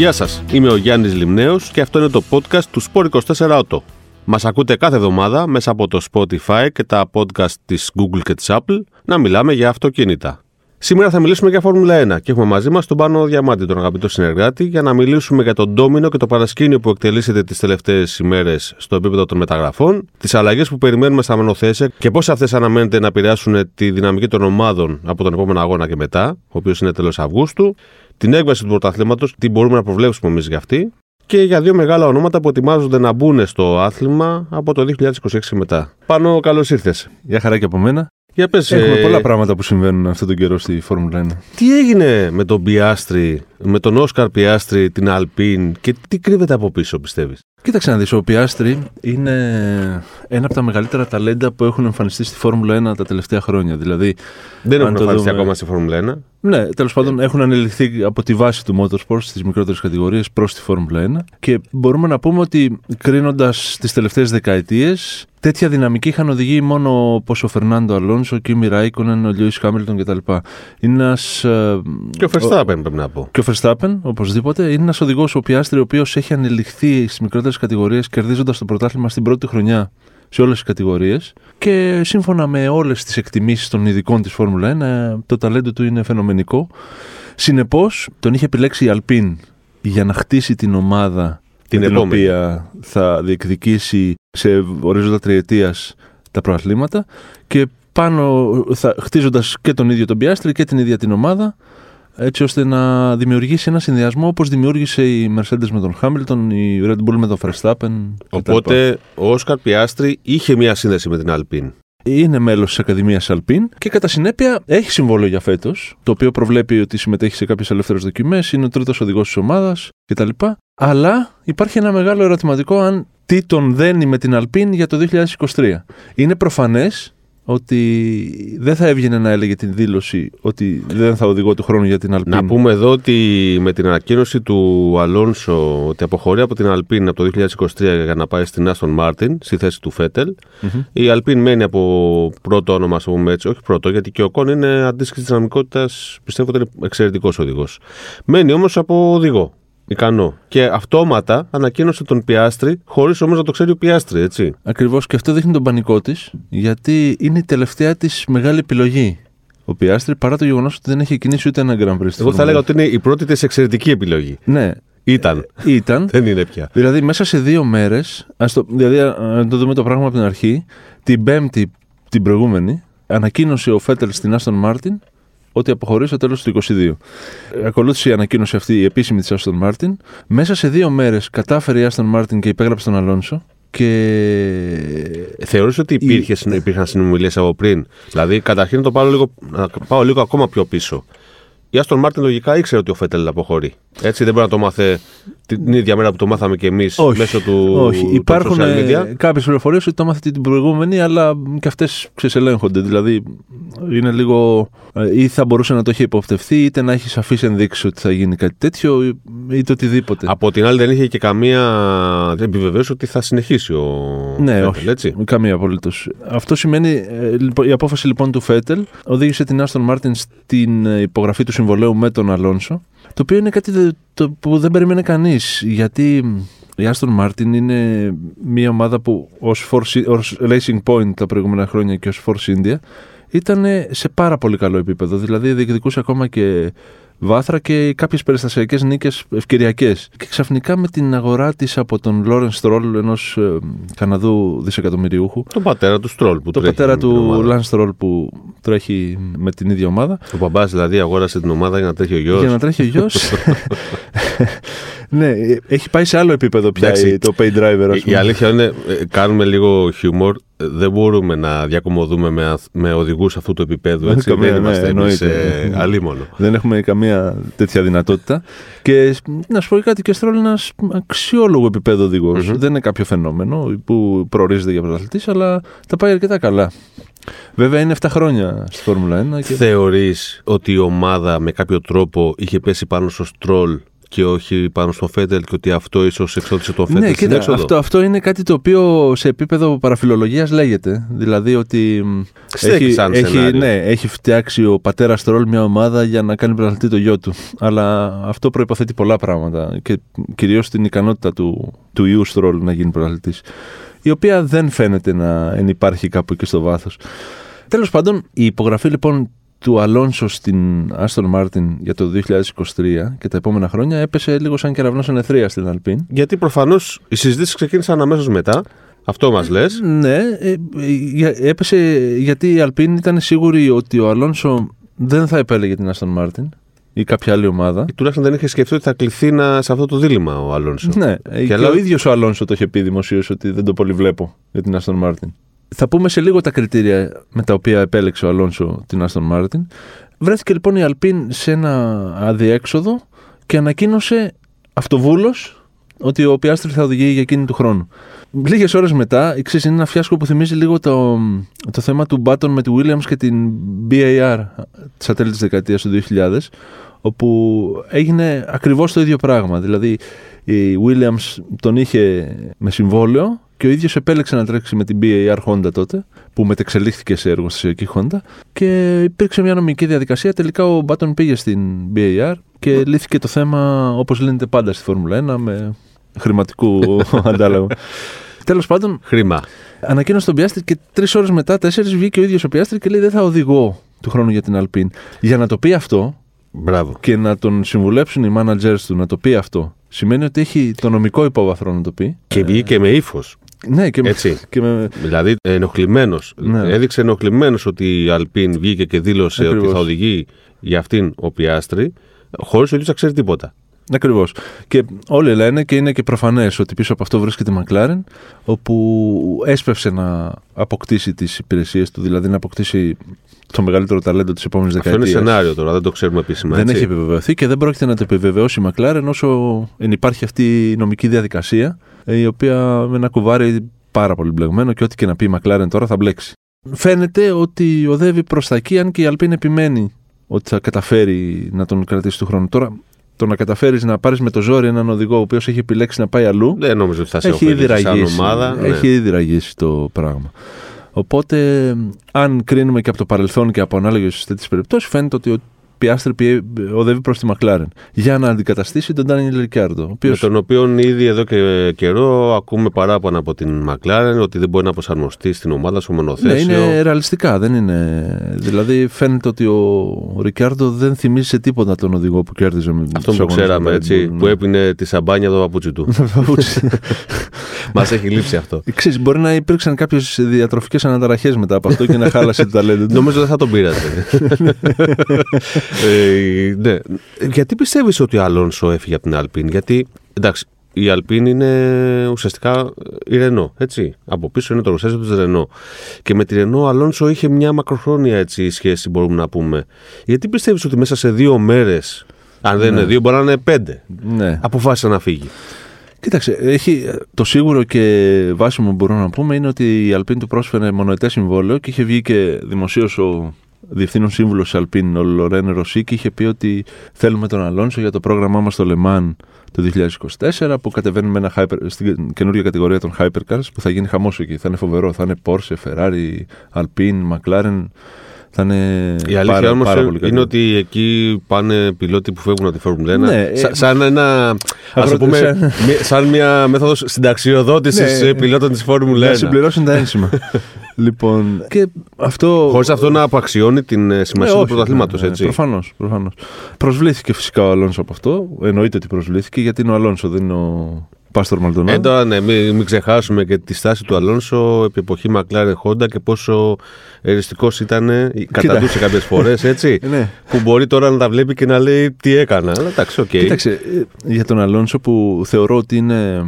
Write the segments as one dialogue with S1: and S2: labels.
S1: Γεια σας, είμαι ο Γιάννης Λιμνέος και αυτό είναι το podcast του Sport 24 Auto. Μας ακούτε κάθε εβδομάδα μέσα από το Spotify και τα podcast της Google και της Apple να μιλάμε για αυτοκίνητα. Σήμερα θα μιλήσουμε για Φόρμουλα 1 και έχουμε μαζί μας τον Πάνο Διαμάντη, τον αγαπητό συνεργάτη, για να μιλήσουμε για τον ντόμινο και το παρασκήνιο που εκτελήσεται τις τελευταίες ημέρες στο επίπεδο των μεταγραφών, τις αλλαγές που περιμένουμε στα μονοθέσια και πώς αυτές αναμένεται να επηρεάσουν τη δυναμική των ομάδων από τον επόμενο αγώνα και μετά, ο οποίος είναι τέλος Αυγούστου, την έκβαση του πρωταθλήματος, τι μπορούμε να προβλέψουμε εμείς για αυτή, και για δύο μεγάλα ονόματα που ετοιμάζονται να μπουν στο άθλημα από το 2026 μετά. Πάνω, καλώς ήρθες.
S2: Γεια χαρά και από μένα.
S1: Για πες,
S2: Έχουμε
S1: ε,
S2: πολλά πράγματα που συμβαίνουν αυτόν τον καιρό στη Φόρμουλα 1.
S1: Τι έγινε με τον Πιάστρη, με τον Όσκαρ Πιάστρη, την Αλπίν και τι κρύβεται από πίσω, πιστεύεις;
S2: Κοίταξε να δεις, ο Πιάστρη είναι ένα από τα μεγαλύτερα ταλέντα που έχουν εμφανιστεί στη Φόρμουλα 1 τα τελευταία χρόνια. Δηλαδή,
S1: Δεν
S2: αν
S1: έχουν
S2: το
S1: εμφανιστεί
S2: δούμε-
S1: ακόμα στη Φόρμουλα 1.
S2: Ναι, τέλος πάντων έχουν ανελιχθεί από τη βάση του motorsport στις μικρότερες κατηγορίες προς τη Φόρμουλα 1 και μπορούμε να πούμε ότι κρίνοντας τις τελευταίες δεκαετίες, τέτοια δυναμική είχαν οδηγεί μόνο όπως ο Φερνάντο Αλόνσο, ο Κίμι Ράικονεν, ο Λιούι Χάμιλτον κτλ. Είναι ένας.
S1: Και ο Verstappen πρέπει να πω.
S2: Και ο Verstappen, οπωσδήποτε, είναι ένας οδηγός ο Πιάστρη, ο οποίος έχει ανελιχθεί στις μικρότερες κατηγορίες, κερδίζοντας το πρωτάθλημα στην πρώτη χρονιά σε όλες τις κατηγορίες. Και σύμφωνα με όλες τις εκτιμήσεις των ειδικών της Φόρμουλα 1, το ταλέντο του είναι φαινομενικό. Συνεπώς, τον είχε επιλέξει η Αλπίν για να χτίσει την ομάδα
S1: Την
S2: με την
S1: επόμενη.
S2: οποία θα διεκδικήσει σε ορίζοντα τριετίας τα προαθλήματα και πάνω θα, χτίζοντας και τον ίδιο τον Πιάστρη και την ίδια την ομάδα έτσι ώστε να δημιουργήσει ένα συνδυασμό όπως δημιούργησε η Mercedes με τον Χάμιλτον, η Red Bull με τον Verstappen κτλ.
S1: Οπότε ο Όσκαρ Πιάστρη είχε μια σύνδεση με την Αλπίν.
S2: είναι μέλος της Ακαδημίας Αλπίν και κατά συνέπεια έχει συμβόλαιο για φέτος, το οποίο προβλέπει ότι συμμετέχει σε κάποιες ελεύθερες δοκιμές, είναι ο τρίτος οδηγός της ομάδας κτλ. Αλλά υπάρχει ένα μεγάλο ερωτηματικό αν τι τον δένει με την Αλπίν για το 2023. Είναι προφανές ότι δεν θα έβγαινε να έλεγε την δήλωση ότι δεν θα οδηγώ του χρόνου για την Αλπίν.
S1: Να πούμε εδώ ότι με την ανακοίνωση του Αλόνσο ότι αποχωρεί από την Αλπίν από το 2023 για να πάει στην Άστον Μάρτιν στη θέση του Φέτελ.
S2: Μμμ.
S1: Η Αλπίν μένει από πρώτο όνομα, ας πούμε έτσι. Όχι πρώτο, γιατί και ο Κον είναι αντίστοιχης δυναμικότητας. Πιστεύω ότι είναι εξαιρετικός οδηγός. Μένει όμως από οδηγό. Ικανό. Και αυτόματα ανακοίνωσε τον Πιάστρη, χωρίς όμως να το ξέρει ο Πιάστρη, έτσι.
S2: Ακριβώς και αυτό δείχνει τον πανικό της, γιατί είναι η τελευταία της μεγάλη επιλογή. Ο Πιάστρη, παρά το γεγονός ότι δεν έχει κινήσει ούτε ένα Grand Prix. στη
S1: Εγώ θα
S2: Φόρμουλα
S1: έλεγα ότι είναι η πρώτη της εξαιρετική επιλογή.
S2: Ναι,
S1: Ήταν.
S2: ήταν.
S1: Δεν είναι πια.
S2: δηλαδή μέσα σε δύο μέρες, δηλαδή α- να το δούμε το πράγμα από την αρχή, την Πέμπτη την προηγούμενη, ανακοίνωσε ο Φέτελ στην Άστον Μάρτιν ότι αποχωρεί στο τέλος του 22. Ε, Ακολούθησε η ανακοίνωση αυτή, η επίσημη της Άστον Μάρτιν. Μέσα σε δύο μέρες κατάφερε η Άστον Μάρτιν και υπέγραψε τον Αλόνσο. Και
S1: Θεωρείς ότι υπήρχε, υπήρχαν συνομιλίες από πριν; Δηλαδή, καταρχήν να το πάω λίγο, να πάω λίγο ακόμα πιο πίσω. Η Άστον Μάρτιν λογικά ήξερε ότι ο Φέτελ αποχωρεί. Έτσι δεν μπορεί να το 'μαθε την ίδια μέρα που το μάθαμε κι εμείς
S2: Όχι.
S1: μέσω του
S2: Όχι,
S1: των
S2: υπάρχουν
S1: social media.
S2: κάποιες πληροφορίες ότι το μάθανε την προηγούμενη, αλλά και αυτές εξελέγχονται. Δηλαδή είναι λίγο. ε, ή θα μπορούσε να το έχει υποπτευθεί, είτε να έχει σαφείς ενδείξεις ότι θα γίνει κάτι τέτοιο, ή- είτε οτιδήποτε.
S1: Από την άλλη, δεν είχε και καμία επιβεβαίωση ότι θα συνεχίσει ο
S2: ναι,
S1: Φέτελ,
S2: όχι.
S1: έτσι.
S2: Καμία απολύτως. Αυτό σημαίνει. ε, λοιπόν, η απόφαση λοιπόν του Φέτελ οδήγησε την Άστον Μάρτιν στην ε, υπογραφή του συμβολαίου με τον Αλόνσο. Το οποίο είναι κάτι δε- το, που δεν περίμενε κανείς. Γιατί μ, η Άστον Μάρτιν είναι μια ομάδα που ως, Force, ως Racing Point τα προηγούμενα χρόνια και ως Force India ήταν σε πάρα πολύ καλό επίπεδο. Δηλαδή διεκδικούσε ακόμα και βάθρα και κάποιες περιστασιακές νίκες ευκαιριακές. Και ξαφνικά με την αγορά της από τον Λόρενς Στρολ, ενός Καναδού δισεκατομμυριούχου,
S1: Τον πατέρα του Στρολ που
S2: το
S1: τρέχει
S2: πατέρα
S1: με την
S2: του
S1: ομάδα.
S2: Λανς Στρολ που τρέχει με την ίδια ομάδα,
S1: Ο παπάς δηλαδή αγόρασε την ομάδα για να τρέχει ο γιος.
S2: για να τρέχει ο γιος. ναι, έχει πάει σε άλλο επίπεδο πια
S1: Εντάξει.
S2: η- το pay driver. ας
S1: Η, η
S2: πούμε.
S1: αλήθεια είναι, ε, κάνουμε λίγο χιούμορ. Ε, Δεν μπορούμε να διακομωδούμε με, αθ- με οδηγούς αυτού του επίπεδου.
S2: Όχι,
S1: Έτσι.
S2: καμία,
S1: δεν
S2: ναι,
S1: είμαστε εμείς
S2: εννοείται.
S1: ε, αλίμονο.
S2: Δεν έχουμε καμία τέτοια δυνατότητα. Και να σου πω και κάτι, και Στρόλ είναι ένας αξιόλογο επίπεδο οδηγός.
S1: Μμμ.
S2: Δεν είναι κάποιο φαινόμενο που προορίζεται για πρωταθλητής, αλλά τα πάει αρκετά καλά. Βέβαια είναι 7 χρόνια στη Φόρμουλα 1 και
S1: Θεωρείς ότι η ομάδα με κάποιο τρόπο είχε πέσει πάνω στο Στρόλ και όχι πάνω στον Φέτελ και ότι αυτό ίσως εξώτησε τον Φέτελ
S2: Ναι,
S1: στην
S2: κοίτα,
S1: έξοδο.
S2: αυτό, αυτό είναι κάτι το οποίο σε επίπεδο παραφιλολογίας λέγεται. Δηλαδή ότι μ,
S1: Στέκει
S2: έχει,
S1: σαν
S2: έχει,
S1: σενάριο.
S2: ναι, έχει φτιάξει ο πατέρας Τρόλ μια ομάδα για να κάνει πρωταθλητή το γιο του. Αλλά αυτό προποθέτει πολλά πράγματα και κυρίως την ικανότητα του, του ιού Στρόλ να γίνει πρωταθλητής. Η οποία δεν φαίνεται να υπάρχει κάπου εκεί στο βάθος. Τέλος πάντων, η υπογραφή λοιπόν του Αλόνσο στην Άστον Μάρτιν για το 2023 και τα επόμενα χρόνια έπεσε λίγο σαν κεραυνός εν αιθρία στην Αλπίν.
S1: Γιατί προφανώς οι συζητήσεις ξεκίνησαν αμέσως μετά. Αυτό μας λες.
S2: Ναι, ε, ε, για- έπεσε γιατί η Αλπίν ήταν σίγουρη ότι ο Αλόνσο δεν θα επέλεγε την Άστον Μάρτιν ή κάποια άλλη ομάδα.
S1: Τουλάχιστον δεν είχε σκεφτεί ότι θα κληθεί να, σε αυτό το δίλημμα ο Αλόνσο.
S2: Ναι, ε, και,
S1: αλλά-
S2: ο ίδιος ο Αλόνσο το είχε πει δημοσίως ότι δεν το πολύ βλέπω για την Άστον Μάρτιν. Θα πούμε σε λίγο τα κριτήρια με τα οποία επέλεξε ο Αλόνσο την Άστον Μάρτιν. Βρέθηκε λοιπόν η Αλπίν σε ένα αδιέξοδο και ανακοίνωσε αυτοβούλος ότι ο Πιάστρη θα οδηγεί για εκείνη του χρόνου. Λίγες ώρες μετά, ξέρεις, είναι ένα φιάσκο που θυμίζει λίγο το, το θέμα του Μπάτον με τη Williams και την BAR στα τέλη της δεκαετίας του 2000, όπου έγινε ακριβώς το ίδιο πράγμα. Δηλαδή, η Williams τον είχε με συμβόλαιο και ο ίδιος επέλεξε να τρέξει με την BAR Honda τότε, που μετεξελίχθηκε σε εργοστασιακή Honda. Και υπήρξε μια νομική διαδικασία. Τελικά ο Μπάτον πήγε στην BAR και λύθηκε το θέμα όπως λύνεται πάντα στη Φόρμουλα 1 με χρηματικού αντάλλαγου. Τέλος πάντων,
S1: Χρήμα.
S2: ανακοίνωσε τον Πιάστρη και τρεις ώρες μετά, τέσσερις, βγήκε ο ίδιος ο Πιάστρη και λέει: Δεν θα οδηγώ του χρόνου για την Αλπίν. Για να το πει αυτό
S1: Μπράβο.
S2: και να τον συμβουλέψουν οι managers του να το πει αυτό, σημαίνει ότι έχει το νομικό υπόβαθρο να το πει.
S1: Και βγήκε με ύφος.
S2: Ναι, και, με-
S1: Έτσι.
S2: και με,
S1: Δηλαδή ενοχλημένος.
S2: Ναι.
S1: Έδειξε ενοχλημένος ότι η Αλπίν βγήκε και δήλωσε
S2: Ακριβώς.
S1: ότι θα οδηγεί για αυτήν ο Πιάστρη, χωρίς ο ίδιος να ξέρει τίποτα.
S2: Ακριβώς. Και όλοι λένε και είναι και προφανές ότι πίσω από αυτό βρίσκεται η Μακλάρεν, όπου έσπευσε να αποκτήσει τις υπηρεσίες του, δηλαδή να αποκτήσει το μεγαλύτερο ταλέντο της επόμενης
S1: Αυτό είναι
S2: δεκαετίας.
S1: σενάριο τώρα, δεν το ξέρουμε επίσημα.
S2: Δεν
S1: έτσι.
S2: έχει επιβεβαιωθεί και δεν πρόκειται να το επιβεβαιώσει η Μακλάρεν όσο εν υπάρχει αυτή η νομική διαδικασία, ε, η οποία με ένα κουβάρι πάρα πολύ μπλεγμένο και ό,τι και να πει η Μακλάρεν τώρα θα μπλέξει. Φαίνεται ότι οδεύει προς τα εκεί, αν και η Αλπίν επιμένει ότι θα καταφέρει να τον κρατήσει του χρόνου. Τώρα, το να καταφέρεις να πάρεις με το ζόρι έναν οδηγό ο οποίος έχει επιλέξει να πάει αλλού,
S1: Δεν νομίζω ότι θα σε
S2: έχει ήδη
S1: ωφελήσει σαν
S2: ραγίσει.
S1: ομάδα. ναι.
S2: Έχει ήδη ραγίσει το πράγμα. Οπότε, αν κρίνουμε και από το παρελθόν και από ανάλογες τέτοιε περιπτώσεις, φαίνεται ότι ο Πιάστρη πιέ- οδεύει προς τη Μακλάρεν για να αντικαταστήσει τον Ντάνιελ Ρικιάρντο. Ο
S1: Με
S2: οποίος,
S1: τον οποίο ήδη εδώ και καιρό ακούμε παράπονα από την Μακλάρεν ότι δεν μπορεί να προσαρμοστεί στην ομάδα στο
S2: ναι,
S1: μονοθέσιο.
S2: είναι ρεαλιστικά. Δεν είναι... Δηλαδή, φαίνεται ότι ο Ρικιάρντο δεν θυμίζει σε τίποτα τον οδηγό που κέρδιζε με
S1: Αυτό
S2: τους
S1: που
S2: αγώνες
S1: ξέραμε,
S2: του
S1: έτσι,
S2: Red Bull,
S1: που
S2: ναι.
S1: έπινε τη σαμπάνια το παπούτσι του. Μας έχει λείψει αυτό.
S2: Ξέρεις, μπορεί να υπήρξαν κάποιες διατροφικές αναταραχές μετά από αυτό και να χάλασε το ταλέντο του.
S1: Νομίζω δεν θα τον πήρατε. ε, ναι. Γιατί πιστεύεις ότι ο Αλόνσο έφυγε από την Αλπίν, Γιατί εντάξει, η Αλπίν είναι ουσιαστικά η Ρενό. Έτσι. Από πίσω είναι το εργοστάσιο της Ρενό. Και με τη Ρενό ο Αλόνσο είχε μια μακροχρόνια έτσι, σχέση, μπορούμε να πούμε. Γιατί πιστεύεις ότι μέσα σε δύο μέρες, αν δεν είναι δύο, μπορεί να είναι πέντε,
S2: ναι.
S1: αποφάσισε να φύγει;
S2: Κοίταξε, έχει, το σίγουρο και βάσιμο που μπορούμε να πούμε είναι ότι η Αλπίν του πρόσφερε μονοετές συμβόλαιο και είχε βγει και δημοσίως ο διευθύνων σύμβουλος της Αλπίν, ο Λορέν Ρωσί, και είχε πει ότι θέλουμε τον Αλόνσο για το πρόγραμμά μας στο Λεμάν το 2024 που κατεβαίνουμε ένα hyper, στην καινούργια κατηγορία των Hypercars που θα γίνει χαμός εκεί. Θα είναι φοβερό. Θα είναι Porsche, Ferrari, Alpine, McLaren. Θα είναι
S1: Η αλήθεια
S2: πάρα,
S1: όμως
S2: πάρα πολύ
S1: είναι
S2: καλή.
S1: ότι εκεί πάνε πιλότοι που φεύγουν από τη Φόρμουλα 1.
S2: Ναι,
S1: Σα-
S2: ε,
S1: σαν ένα. Ας το
S2: αγρότε-
S1: πούμε,
S2: σαν-
S1: μη- σαν μια μέθοδος συνταξιοδότησης
S2: Ναι.
S1: πιλότων της Φόρμουλα
S2: να
S1: 1.
S2: συμπληρώσουν τα ένσημα. λοιπόν, και αυτό.
S1: Χωρίς αυτό να απαξιώνει την ε, σημασία του πρωταθλήματος, έτσι.
S2: Προφανώς. Προφανώς. Προσβλήθηκε φυσικά ο Αλόνσο από αυτό. Εννοείται ότι προσβλήθηκε γιατί είναι ο Αλόνσο, δεν είναι ο Πάστορ Μαλντονάντο.
S1: Ε, τώρα, ναι, μην, μην ξεχάσουμε και τη στάση του Αλόνσο επί εποχή McLaren Honda και πόσο εριστικός ήταν. ε, Καταντούσε κάποιες φορές, έτσι.
S2: Ε, ναι.
S1: που μπορεί τώρα να τα βλέπει και να λέει τι έκανα. Αλλά εντάξει, οκ.
S2: Κοίταξε, ε, για τον Αλόνσο που θεωρώ ότι είναι.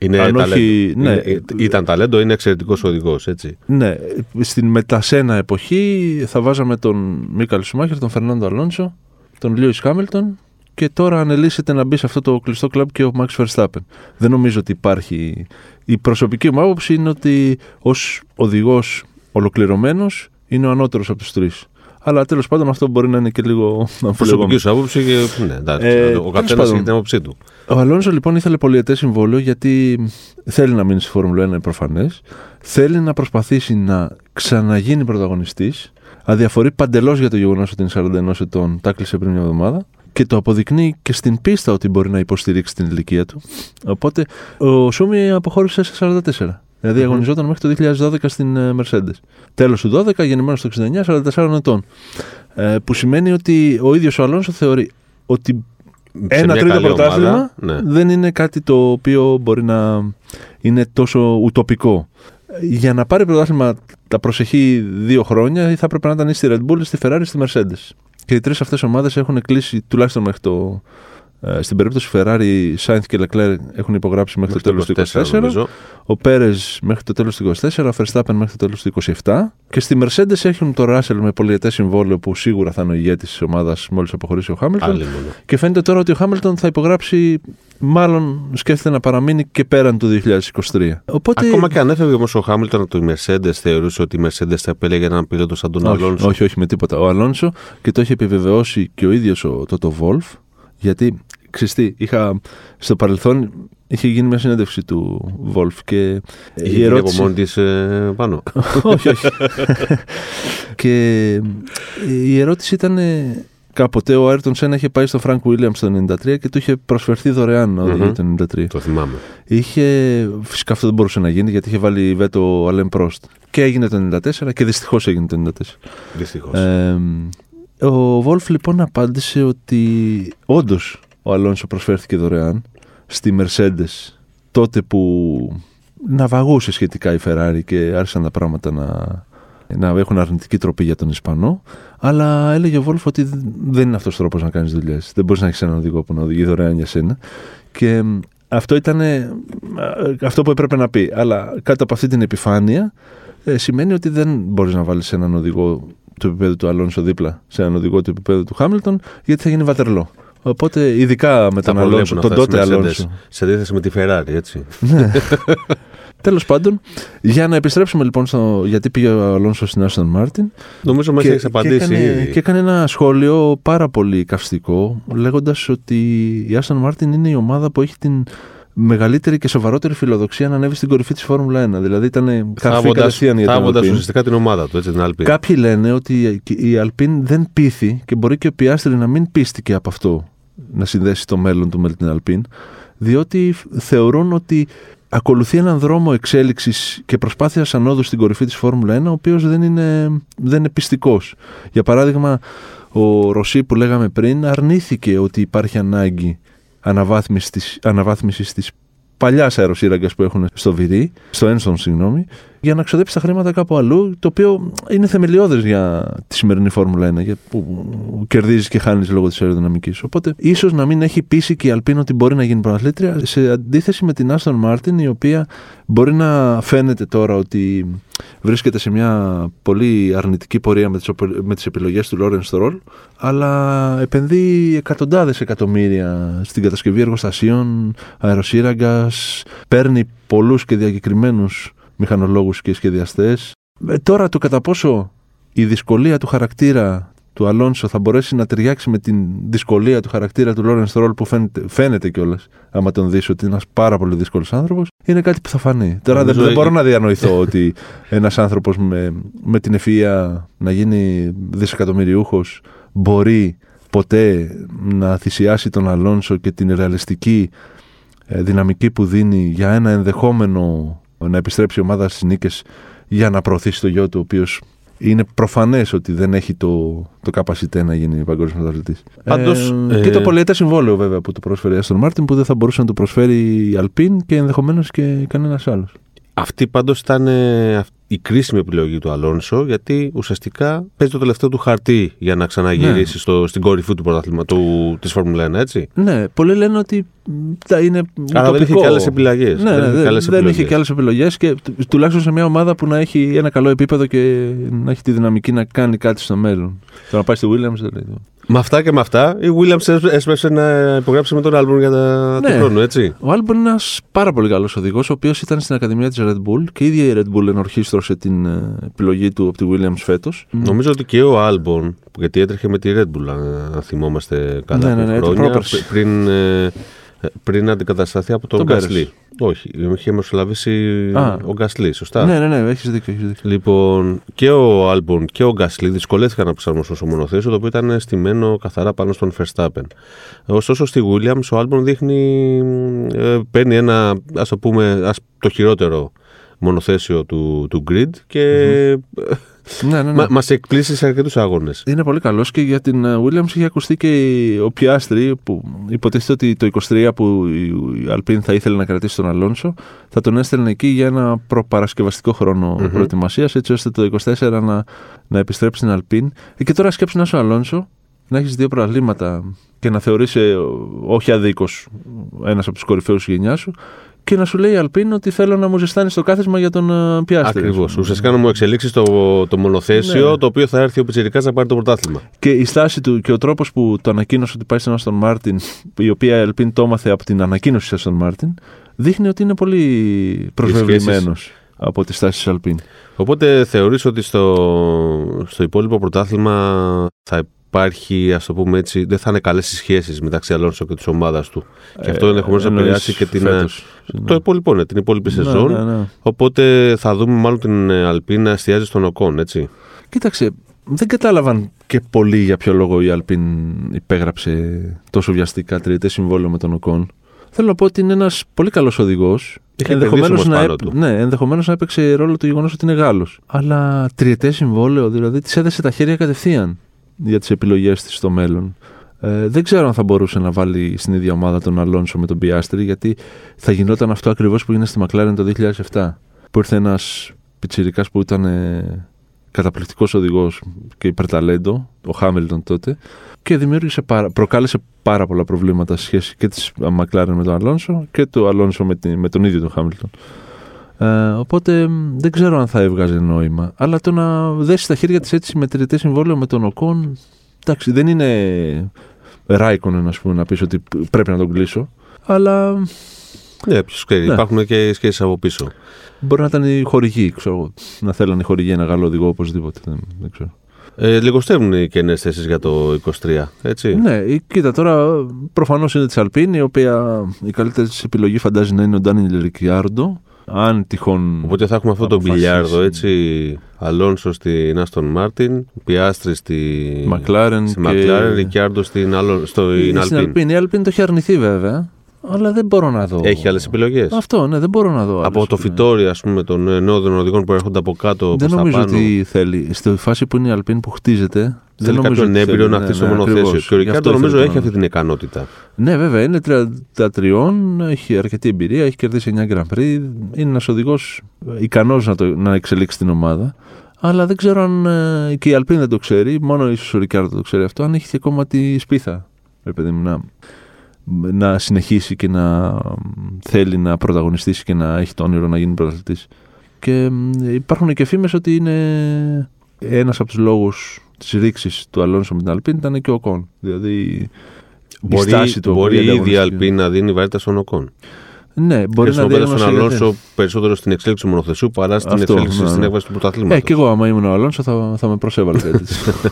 S1: Είναι
S2: αν
S1: ταλέντο.
S2: όχι- ναι.
S1: Είναι- ε, ήταν ταλέντο, είναι εξαιρετικός οδηγός, έτσι.
S2: Ναι, στην μετασένα εποχή θα βάζαμε τον Μίκαλ Σουμάχερ, τον Φερνάντο Αλόνσο, τον Λίος Χάμιλτον και τώρα ανελίσσεται να μπει σε αυτό το κλειστό κλαμπ και ο Μάξ Verstappen. Δεν νομίζω ότι υπάρχει. Η προσωπική μου άποψη είναι ότι ως οδηγός ολοκληρωμένος είναι ο ανώτερος από τους τρεις. Αλλά τέλος πάντων αυτό μπορεί να είναι και λίγο αμφιλεγόμενο.
S1: Προσωπική σου άποψη και. Ναι, εντάξει,
S2: Ε,
S1: ο
S2: τέλος
S1: καθένας
S2: πάντων.
S1: έχει την άποψή του.
S2: Ο Αλόνσο λοιπόν ήθελε πολιετέ συμβόλαιο γιατί θέλει να μείνει στη Φόρμουλα 1, είναι προφανές. Θέλει να προσπαθήσει να ξαναγίνει πρωταγωνιστής. Αδιαφορεί παντελώς για το γεγονός ότι είναι 41 ετών, τα κλείσε πριν μια εβδομάδα. Και το αποδεικνύει και στην πίστα ότι μπορεί να υποστηρίξει την ηλικία του. Οπότε ο Σούμι αποχώρησε σε 44. Δηλαδή
S1: Μμμ.
S2: αγωνιζόταν μέχρι το 2012 στην ε, Mercedes. Τέλος του 12, γεννημένος το 69, 44 ετών. Ε, που σημαίνει ότι ο ίδιος ο Αλόνσο θεωρεί ότι
S1: Σε
S2: ένα
S1: μια
S2: τρίτο
S1: καλή
S2: πρωτάθλημα
S1: ομάδα, ναι.
S2: δεν είναι κάτι το οποίο μπορεί να είναι τόσο ουτοπικό. Για να πάρει πρωτάθλημα τα προσεχή δύο χρόνια θα έπρεπε να ήταν ή στη Red Bull, ή στη Ferrari, ή στη Mercedes. Και οι τρεις αυτές ομάδες έχουν κλείσει τουλάχιστον μέχρι το. Ε, στην περίπτωση Ferrari, Sainz και Leclerc έχουν υπογράψει μέχρι, το τέλος του 24.
S1: νομίζω.
S2: Ο Πέρες μέχρι το τέλος του 24, ο Verstappen μέχρι το τέλος του 27. Και στη Mercedes έχουν το Russell με πολυετές συμβόλαιο που σίγουρα θα είναι ο ηγέτης της ομάδας μόλις αποχωρήσει ο Χάμιλτον.
S1: Άλλη μόνο.
S2: Και φαίνεται τώρα ότι ο Χάμιλτον θα υπογράψει, μάλλον σκέφτεται να παραμείνει και πέραν του 2023. Οπότε.
S1: Ακόμα και αν έφευγε όμως ο Χάμιλτον από τη Mercedes, θεωρούσε ότι η Mercedes θα επέλεγε έναν πιλότο σαν τον
S2: όχι,
S1: Αλόνσο.
S2: όχι, όχι, με τίποτα. Ο Αλόνσο και το έχει επιβεβαιώσει και ο ίδιος το, το Wolf, γιατί ξυστή, είχα στο παρελθόν είχε γίνει μια συνέντευξη του Wolf και
S1: Είχε γίνει από μόνη της πάνω.
S2: όχι, όχι. και η ερώτηση ήταν ε, κάποτε ο Άιρτον Σένα είχε πάει στο Frank Williams το 93 και του είχε προσφερθεί δωρεάν να οδηγεί
S1: Μμμ.
S2: το 93.
S1: Το θυμάμαι.
S2: Είχε, φυσικά αυτό δεν μπορούσε να γίνει γιατί είχε βάλει βέτο ο Αλέμ Πρόστ. Και έγινε το 94 και δυστυχώς έγινε το 94.
S1: Δυστυχώς.
S2: Ε, ο Βόλφ λοιπόν απάντησε ότι όντως ο Αλόνσο προσφέρθηκε δωρεάν στη Mercedes τότε που ναυαγούσε σχετικά η Ferrari και άρχισαν τα πράγματα να, να έχουν αρνητική τροπή για τον Ισπανό. Αλλά έλεγε ο Βόλφ ότι δεν είναι αυτός ο τρόπος να κάνεις δουλειές. Δεν μπορείς να έχεις έναν οδηγό που να οδηγεί δωρεάν για σένα. Και μ, αυτό ήταν ε, αυτό που έπρεπε να πει. Αλλά κάτω από αυτή την επιφάνεια ε, σημαίνει ότι δεν μπορείς να βάλεις έναν οδηγό του επίπεδου του Αλόνσο δίπλα σε έναν οδηγό του επίπεδου του Χάμιλτον, γιατί θα γίνει βατερλό. Οπότε, ειδικά με
S1: Τα
S2: τον Αλόνσο,
S1: προλέπουν
S2: τον
S1: αυτά
S2: τότε
S1: στις Mercedes,
S2: Αλόνσο.
S1: Σε αντίθεση με τη Ferrari, έτσι.
S2: Ναι. Τέλος πάντων, για να επιστρέψουμε λοιπόν στο γιατί πήγε ο Αλόνσο στην Άστον Μάρτιν.
S1: Νομίζω μας έχεις απαντήσει
S2: και, έκανε,
S1: ήδη.
S2: και έκανε ένα σχόλιο πάρα πολύ καυστικό, λέγοντας ότι η Άστον Μάρτιν είναι η ομάδα που έχει την μεγαλύτερη και σοβαρότερη φιλοδοξία να ανέβει στην κορυφή της Φόρμουλα 1. Δηλαδή ήταν καρφί
S1: Θάβοντας
S2: κατευθείαν για την
S1: θάβοντας
S2: Alpine.
S1: ουσιαστικά την ομάδα του, έτσι, την Alpine.
S2: Κάποιοι λένε ότι η Αλπίν δεν πείθει και μπορεί και ο Πιάστρι να μην πείστηκε από αυτό να συνδέσει το μέλλον του με την Αλπίν, διότι θεωρούν ότι ακολουθεί έναν δρόμο εξέλιξης και προσπάθειας ανόδου στην κορυφή της Φόρμουλα 1, ο οποίος δεν είναι, δεν είναι πιστικός. Για παράδειγμα, ο Ρωσί που λέγαμε πριν αρνήθηκε ότι υπάρχει ανάγκη αναβάθμισης της, αναβάθμισης της παλιάς αεροσύραγγας που έχουν στο Βηρή, στο Ένστον, συγγνώμη, για να ξοδέψει τα χρήματα κάπου αλλού, το οποίο είναι θεμελιώδες για τη σημερινή Φόρμουλα 1, για που κερδίζεις και χάνεις λόγω της αεροδυναμικής. Οπότε, ίσως να μην έχει πείσει και η Αλπίν ότι μπορεί να γίνει πρωταθλήτρια, σε αντίθεση με την Άστον Μάρτιν, η οποία μπορεί να φαίνεται τώρα ότι βρίσκεται σε μια πολύ αρνητική πορεία με τις, οπε- με τις επιλογές του Λόρενς Στρόλ αλλά επενδύει εκατοντάδες εκατομμύρια στην κατασκευή εργοστασίων, αεροσύραγγας, παίρνει πολλούς και διακεκριμένους μηχανολόγους και σχεδιαστές. Ε, τώρα το κατά πόσο η δυσκολία του χαρακτήρα του Αλόνσο θα μπορέσει να ταιριάξει με την δυσκολία του χαρακτήρα του Λόρεν Στρόλ που φαίνεται, φαίνεται κιόλας, άμα τον δεις ότι είναι ένας πάρα πολύ δύσκολος άνθρωπος, είναι κάτι που θα φανεί. Τώρα δεν,
S1: Νομίζω
S2: δεν μπορώ
S1: η-
S2: να διανοηθώ ότι ένας άνθρωπος με, με την ευφυα να γίνει δισεκατομμυριούχος μπορεί ποτέ να θυσιάσει τον Αλόνσο και την ρεαλιστική ε, δυναμική που δίνει για ένα ενδεχόμενο να επιστρέψει η ομάδα στις νίκες για να προωθήσει το γιο του, ο οποίος είναι προφανές ότι δεν έχει το, το capacity να γίνει παγκόσμιος πρωταθλητής.
S1: Πάντως,
S2: ε,
S1: ε,
S2: Και το πολιετέ συμβόλαιο βέβαια που του προσφέρει η Αστον Μάρτιν που δεν θα μπορούσε να του προσφέρει η Αλπίν και ενδεχομένως και κανένας άλλος.
S1: Αυτή πάντως ήταν ε, αυ- η κρίσιμη επιλογή του Αλόνσο, γιατί ουσιαστικά παίζει το τελευταίο του χαρτί για να ξαναγυρίσει
S2: Ναι.
S1: στο, στην κορυφή του πρωταθλήμα του, της Φόρμουλα 1, έτσι.
S2: Ναι, πολλοί λένε ότι τα είναι
S1: Αλλά δεν είχε
S2: ουτοπικό.
S1: και άλλες επιλογές.
S2: Ναι, ναι, δεν, δεν είχε και άλλες επιλογές και του- τουλάχιστον σε μια ομάδα που να έχει ένα καλό επίπεδο και να έχει τη δυναμική να κάνει κάτι στο μέλλον. Το να πάει στη Williams δεν λέει.
S1: Με αυτά και με αυτά, η Williams έσπευσε να υπογράψει με τον Άλμπορν για τα...
S2: Ναι.
S1: του χρόνου, έτσι.
S2: Ο Άλμπον είναι ένας πάρα πολύ καλός οδηγός, ο οποίος ήταν στην Ακαδημία της Red Bull και η ίδια η Red Bull ενορχίστρωσε την ε, επιλογή του από τη Williams φέτος.
S1: Νομίζω ότι και ο Άλμπορν, γιατί έτρεχε με τη Red Bull, αν αν θυμόμαστε καλά
S2: Ναι, ναι,
S1: από
S2: ναι, το
S1: χρόνια,
S2: πρόπερση.
S1: πρι- πριν, ε, πριν αντικατασταθεί από τον
S2: Τον Πέρες.
S1: Γκασλί. Όχι, είχε μεσολαβήσει
S2: Α.
S1: ο Γκασλί, σωστά;
S2: Ναι, ναι, ναι, έχεις δίκιο. Έχεις δίκιο.
S1: Λοιπόν, και ο Άλμπορν και ο Γκασλί δυσκολεύτηκαν να προσαρμοστούν στο μονοθέσιο, το οποίο ήταν στημένο καθαρά πάνω στον Verstappen. Ωστόσο, στη Williams ο Άλμπορν δείχνει, ε, παίρνει ένα, ας το πούμε, ας, το χειρότερο μονοθέσιο του, του grid και
S2: Ναι, ναι, ναι.
S1: μα, μας εκπλήσει σε αρκετούς αγώνες.
S2: Είναι πολύ καλός και για την ε, Williams είχε ακουστεί και ο Πιάστρη που υποτίθεται ότι το 23 που η Αλπίν θα ήθελε να κρατήσει τον Αλόνσο θα τον έστελνε εκεί για ένα προπαρασκευαστικό χρόνο
S1: Μμμ.
S2: προετοιμασίας έτσι ώστε το 24 να, να επιστρέψει στην Αλπίν. Ε, Και τώρα σκέψου να είσαι ο Αλόνσο να έχεις δύο προαλήματα και να θεωρείσαι όχι αδίκως ένας από τους κορυφαίους της γενιάς σου και να σου λέει η Αλπίν ότι θέλω να μου ζεστάνεις το κάθισμα για τον ε, Πιάστρη.
S1: Ακριβώς. Ουσιαστικά να μου εξελίξεις το, το μονοθέσιο
S2: Ναι.
S1: το οποίο θα έρθει ο πιτσιρικάς να πάρει το πρωτάθλημα.
S2: Και η στάση του και ο τρόπος που το ανακοίνωσε ότι πάει στον Άστον Μάρτιν, η οποία Αλπίν το έμαθε από την ανακοίνωση της Άστον Μάρτιν, δείχνει ότι είναι πολύ προσβεβλημένος από τη στάση της Αλπίν.
S1: Οπότε θεωρείς ότι στο, στο υπόλοιπο πρωτάθλημα θα υπάρχει, ας το πούμε έτσι, δεν θα είναι καλές οι σχέσεις μεταξύ Αλόνσο και της ομάδας του. Και αυτό ενδεχομένως να
S2: Ε, εννοείς
S1: επηρεάσει και την,
S2: φέτος.
S1: το υπόλοιπο, ναι, την υπόλοιπη σεζόν.
S2: Ναι, ναι, ναι.
S1: Οπότε θα δούμε μάλλον την ε, Αλπίν να εστιάζει στον Οκόν, έτσι.
S2: Κοίταξε, δεν κατάλαβαν και πολύ για ποιο λόγο η Αλπίν υπέγραψε τόσο βιαστικά τριετέ συμβόλαιο με τον Οκόν. Θέλω να πω ότι είναι ένας πολύ καλός οδηγός.
S1: Έχει
S2: Ενδεχομένως
S1: επενδύσει
S2: να,
S1: όμως πάνω
S2: έπ-
S1: του.
S2: ναι, ενδεχομένως να έπαιξε ρόλο το γεγονός ότι είναι Γάλλος. Αλλά τριετές συμβόλαιο, δηλαδή της έδεσε τα χέρια κατευθείαν για τις επιλογές της στο μέλλον. Ε, δεν ξέρω αν θα μπορούσε να βάλει στην ίδια ομάδα τον Αλόνσο με τον Πιάστρη, γιατί θα γινόταν αυτό ακριβώς που έγινε στη Μακλάρεν το 2007. Που ήρθε ένας πιτσιρικάς που ήταν ε, καταπληκτικός οδηγός και υπερταλέντο, ο Χάμιλτον τότε, και δημιούργησε πάρα, προκάλεσε πάρα πολλά προβλήματα σε σχέση και της Μακλάρεν με τον Αλόνσο και του Αλόνσο με, τη- με τον ίδιο τον Χάμιλτον. Ε, οπότε μ, δεν ξέρω αν θα έβγαζε νόημα. Αλλά το να δέσεις τα χέρια της έτσι με τριετέ συμβόλαιο με τον Οκόν. Εντάξει, δεν είναι Ράικον, ας πούμε, να πεις ότι πρέπει να τον κλείσω. Αλλά
S1: Ναι, ποιος ξέρει,
S2: Ναι.
S1: υπάρχουν και σχέσεις από πίσω.
S2: μπορεί να ήταν οι χορηγοί, ξέρω εγώ. Να θέλανε οι χορηγοί ένα Γάλλο οδηγό οπωσδήποτε. Δεν, δεν ξέρω.
S1: Ε, λιγοστεύουν οι κενές θέσεις για το 23, έτσι.
S2: Ναι, ε, κοίτα τώρα, προφανώς είναι της Αλπίνη, η οποία η καλύτερη της επιλογή φαντάζει να είναι ο Ντάνιελ Ρικιάρντο. Αν τυχόν.
S1: Οπότε θα έχουμε αυτό το
S2: αποφασίσεις.
S1: μπιλιάρδο, έτσι. Αλόνσο στην Άστον Μάρτιν, Πιάστρη στη
S2: Μακλάρεν
S1: στη
S2: και-
S1: Μακλάρεν, Ρικιάρντο στην, Άλλο- στο
S2: Ε, στην
S1: Αλπίν.
S2: Αλπίνη. Η Αλπίνη το έχει αρνηθεί βέβαια, αλλά δεν μπορώ να δω.
S1: Έχει άλλες επιλογές.
S2: Αυτό, ναι, δεν μπορώ να δω.
S1: Από
S2: άλλες
S1: το
S2: επιλογές.
S1: φυτόρι, ας πούμε, των ε, νέων οδηγών που έρχονται από κάτω
S2: Δεν
S1: προς τα
S2: νομίζω
S1: πάνω.
S2: ότι θέλει. Στη φάση που είναι η Αλπίνη που χτίζεται, δεν
S1: Θέλει
S2: νομίζω
S1: κάποιον
S2: ότι
S1: έμπειρο
S2: θέλει.
S1: να
S2: Ναι,
S1: χτίσει το
S2: ναι,
S1: μονοθέσιο.
S2: ακριβώς.
S1: Και ο
S2: Γι'
S1: Ρικιάρντο
S2: αυτό
S1: νομίζω
S2: ήθελε
S1: έχει
S2: το
S1: αυτή την ικανότητα.
S2: Ναι, βέβαια, είναι 33, έχει αρκετή εμπειρία, έχει κερδίσει 9 Grand Prix. Είναι ένας οδηγός ικανός να, το- να εξελίξει την ομάδα. Αλλά δεν ξέρω αν ε, και η Αλπίν δεν το ξέρει, μόνο ίσως ο Ρικάρδο το ξέρει αυτό, αν έχει και ακόμα τη σπίθα. Ρε παιδί μου, να, να συνεχίσει και να μ, θέλει να πρωταγωνιστήσει και να έχει το όνειρο να γίνει πρωταθλητής. Και μ, υπάρχουν και φήμες ότι είναι ένας από τους λόγους της ρήξης του Αλόνσο με την Αλπίν ήταν και ο Κον. Δηλαδή η
S1: Μπορεί,
S2: στάση του.
S1: μπορεί
S2: η
S1: ήδη η
S2: ανταγωνιστική.
S1: Αλπίν να δίνει βαρύτητα στον Οκόν.
S2: Ναι, μπορεί
S1: και
S2: να
S1: στον
S2: δει
S1: στον
S2: ένα
S1: Αλόνσο περισσότερο στην εξέλιξη του μονοθεσίου παρά στην
S2: Αυτό,
S1: εξέλιξη
S2: ναι,
S1: στην
S2: ναι.
S1: έκβαση του πρωταθλήματος.
S2: Ε, και εγώ, άμα ήμουν ο Αλόνσο, θα, θα με προσέβαλε κάτι τέτοιο.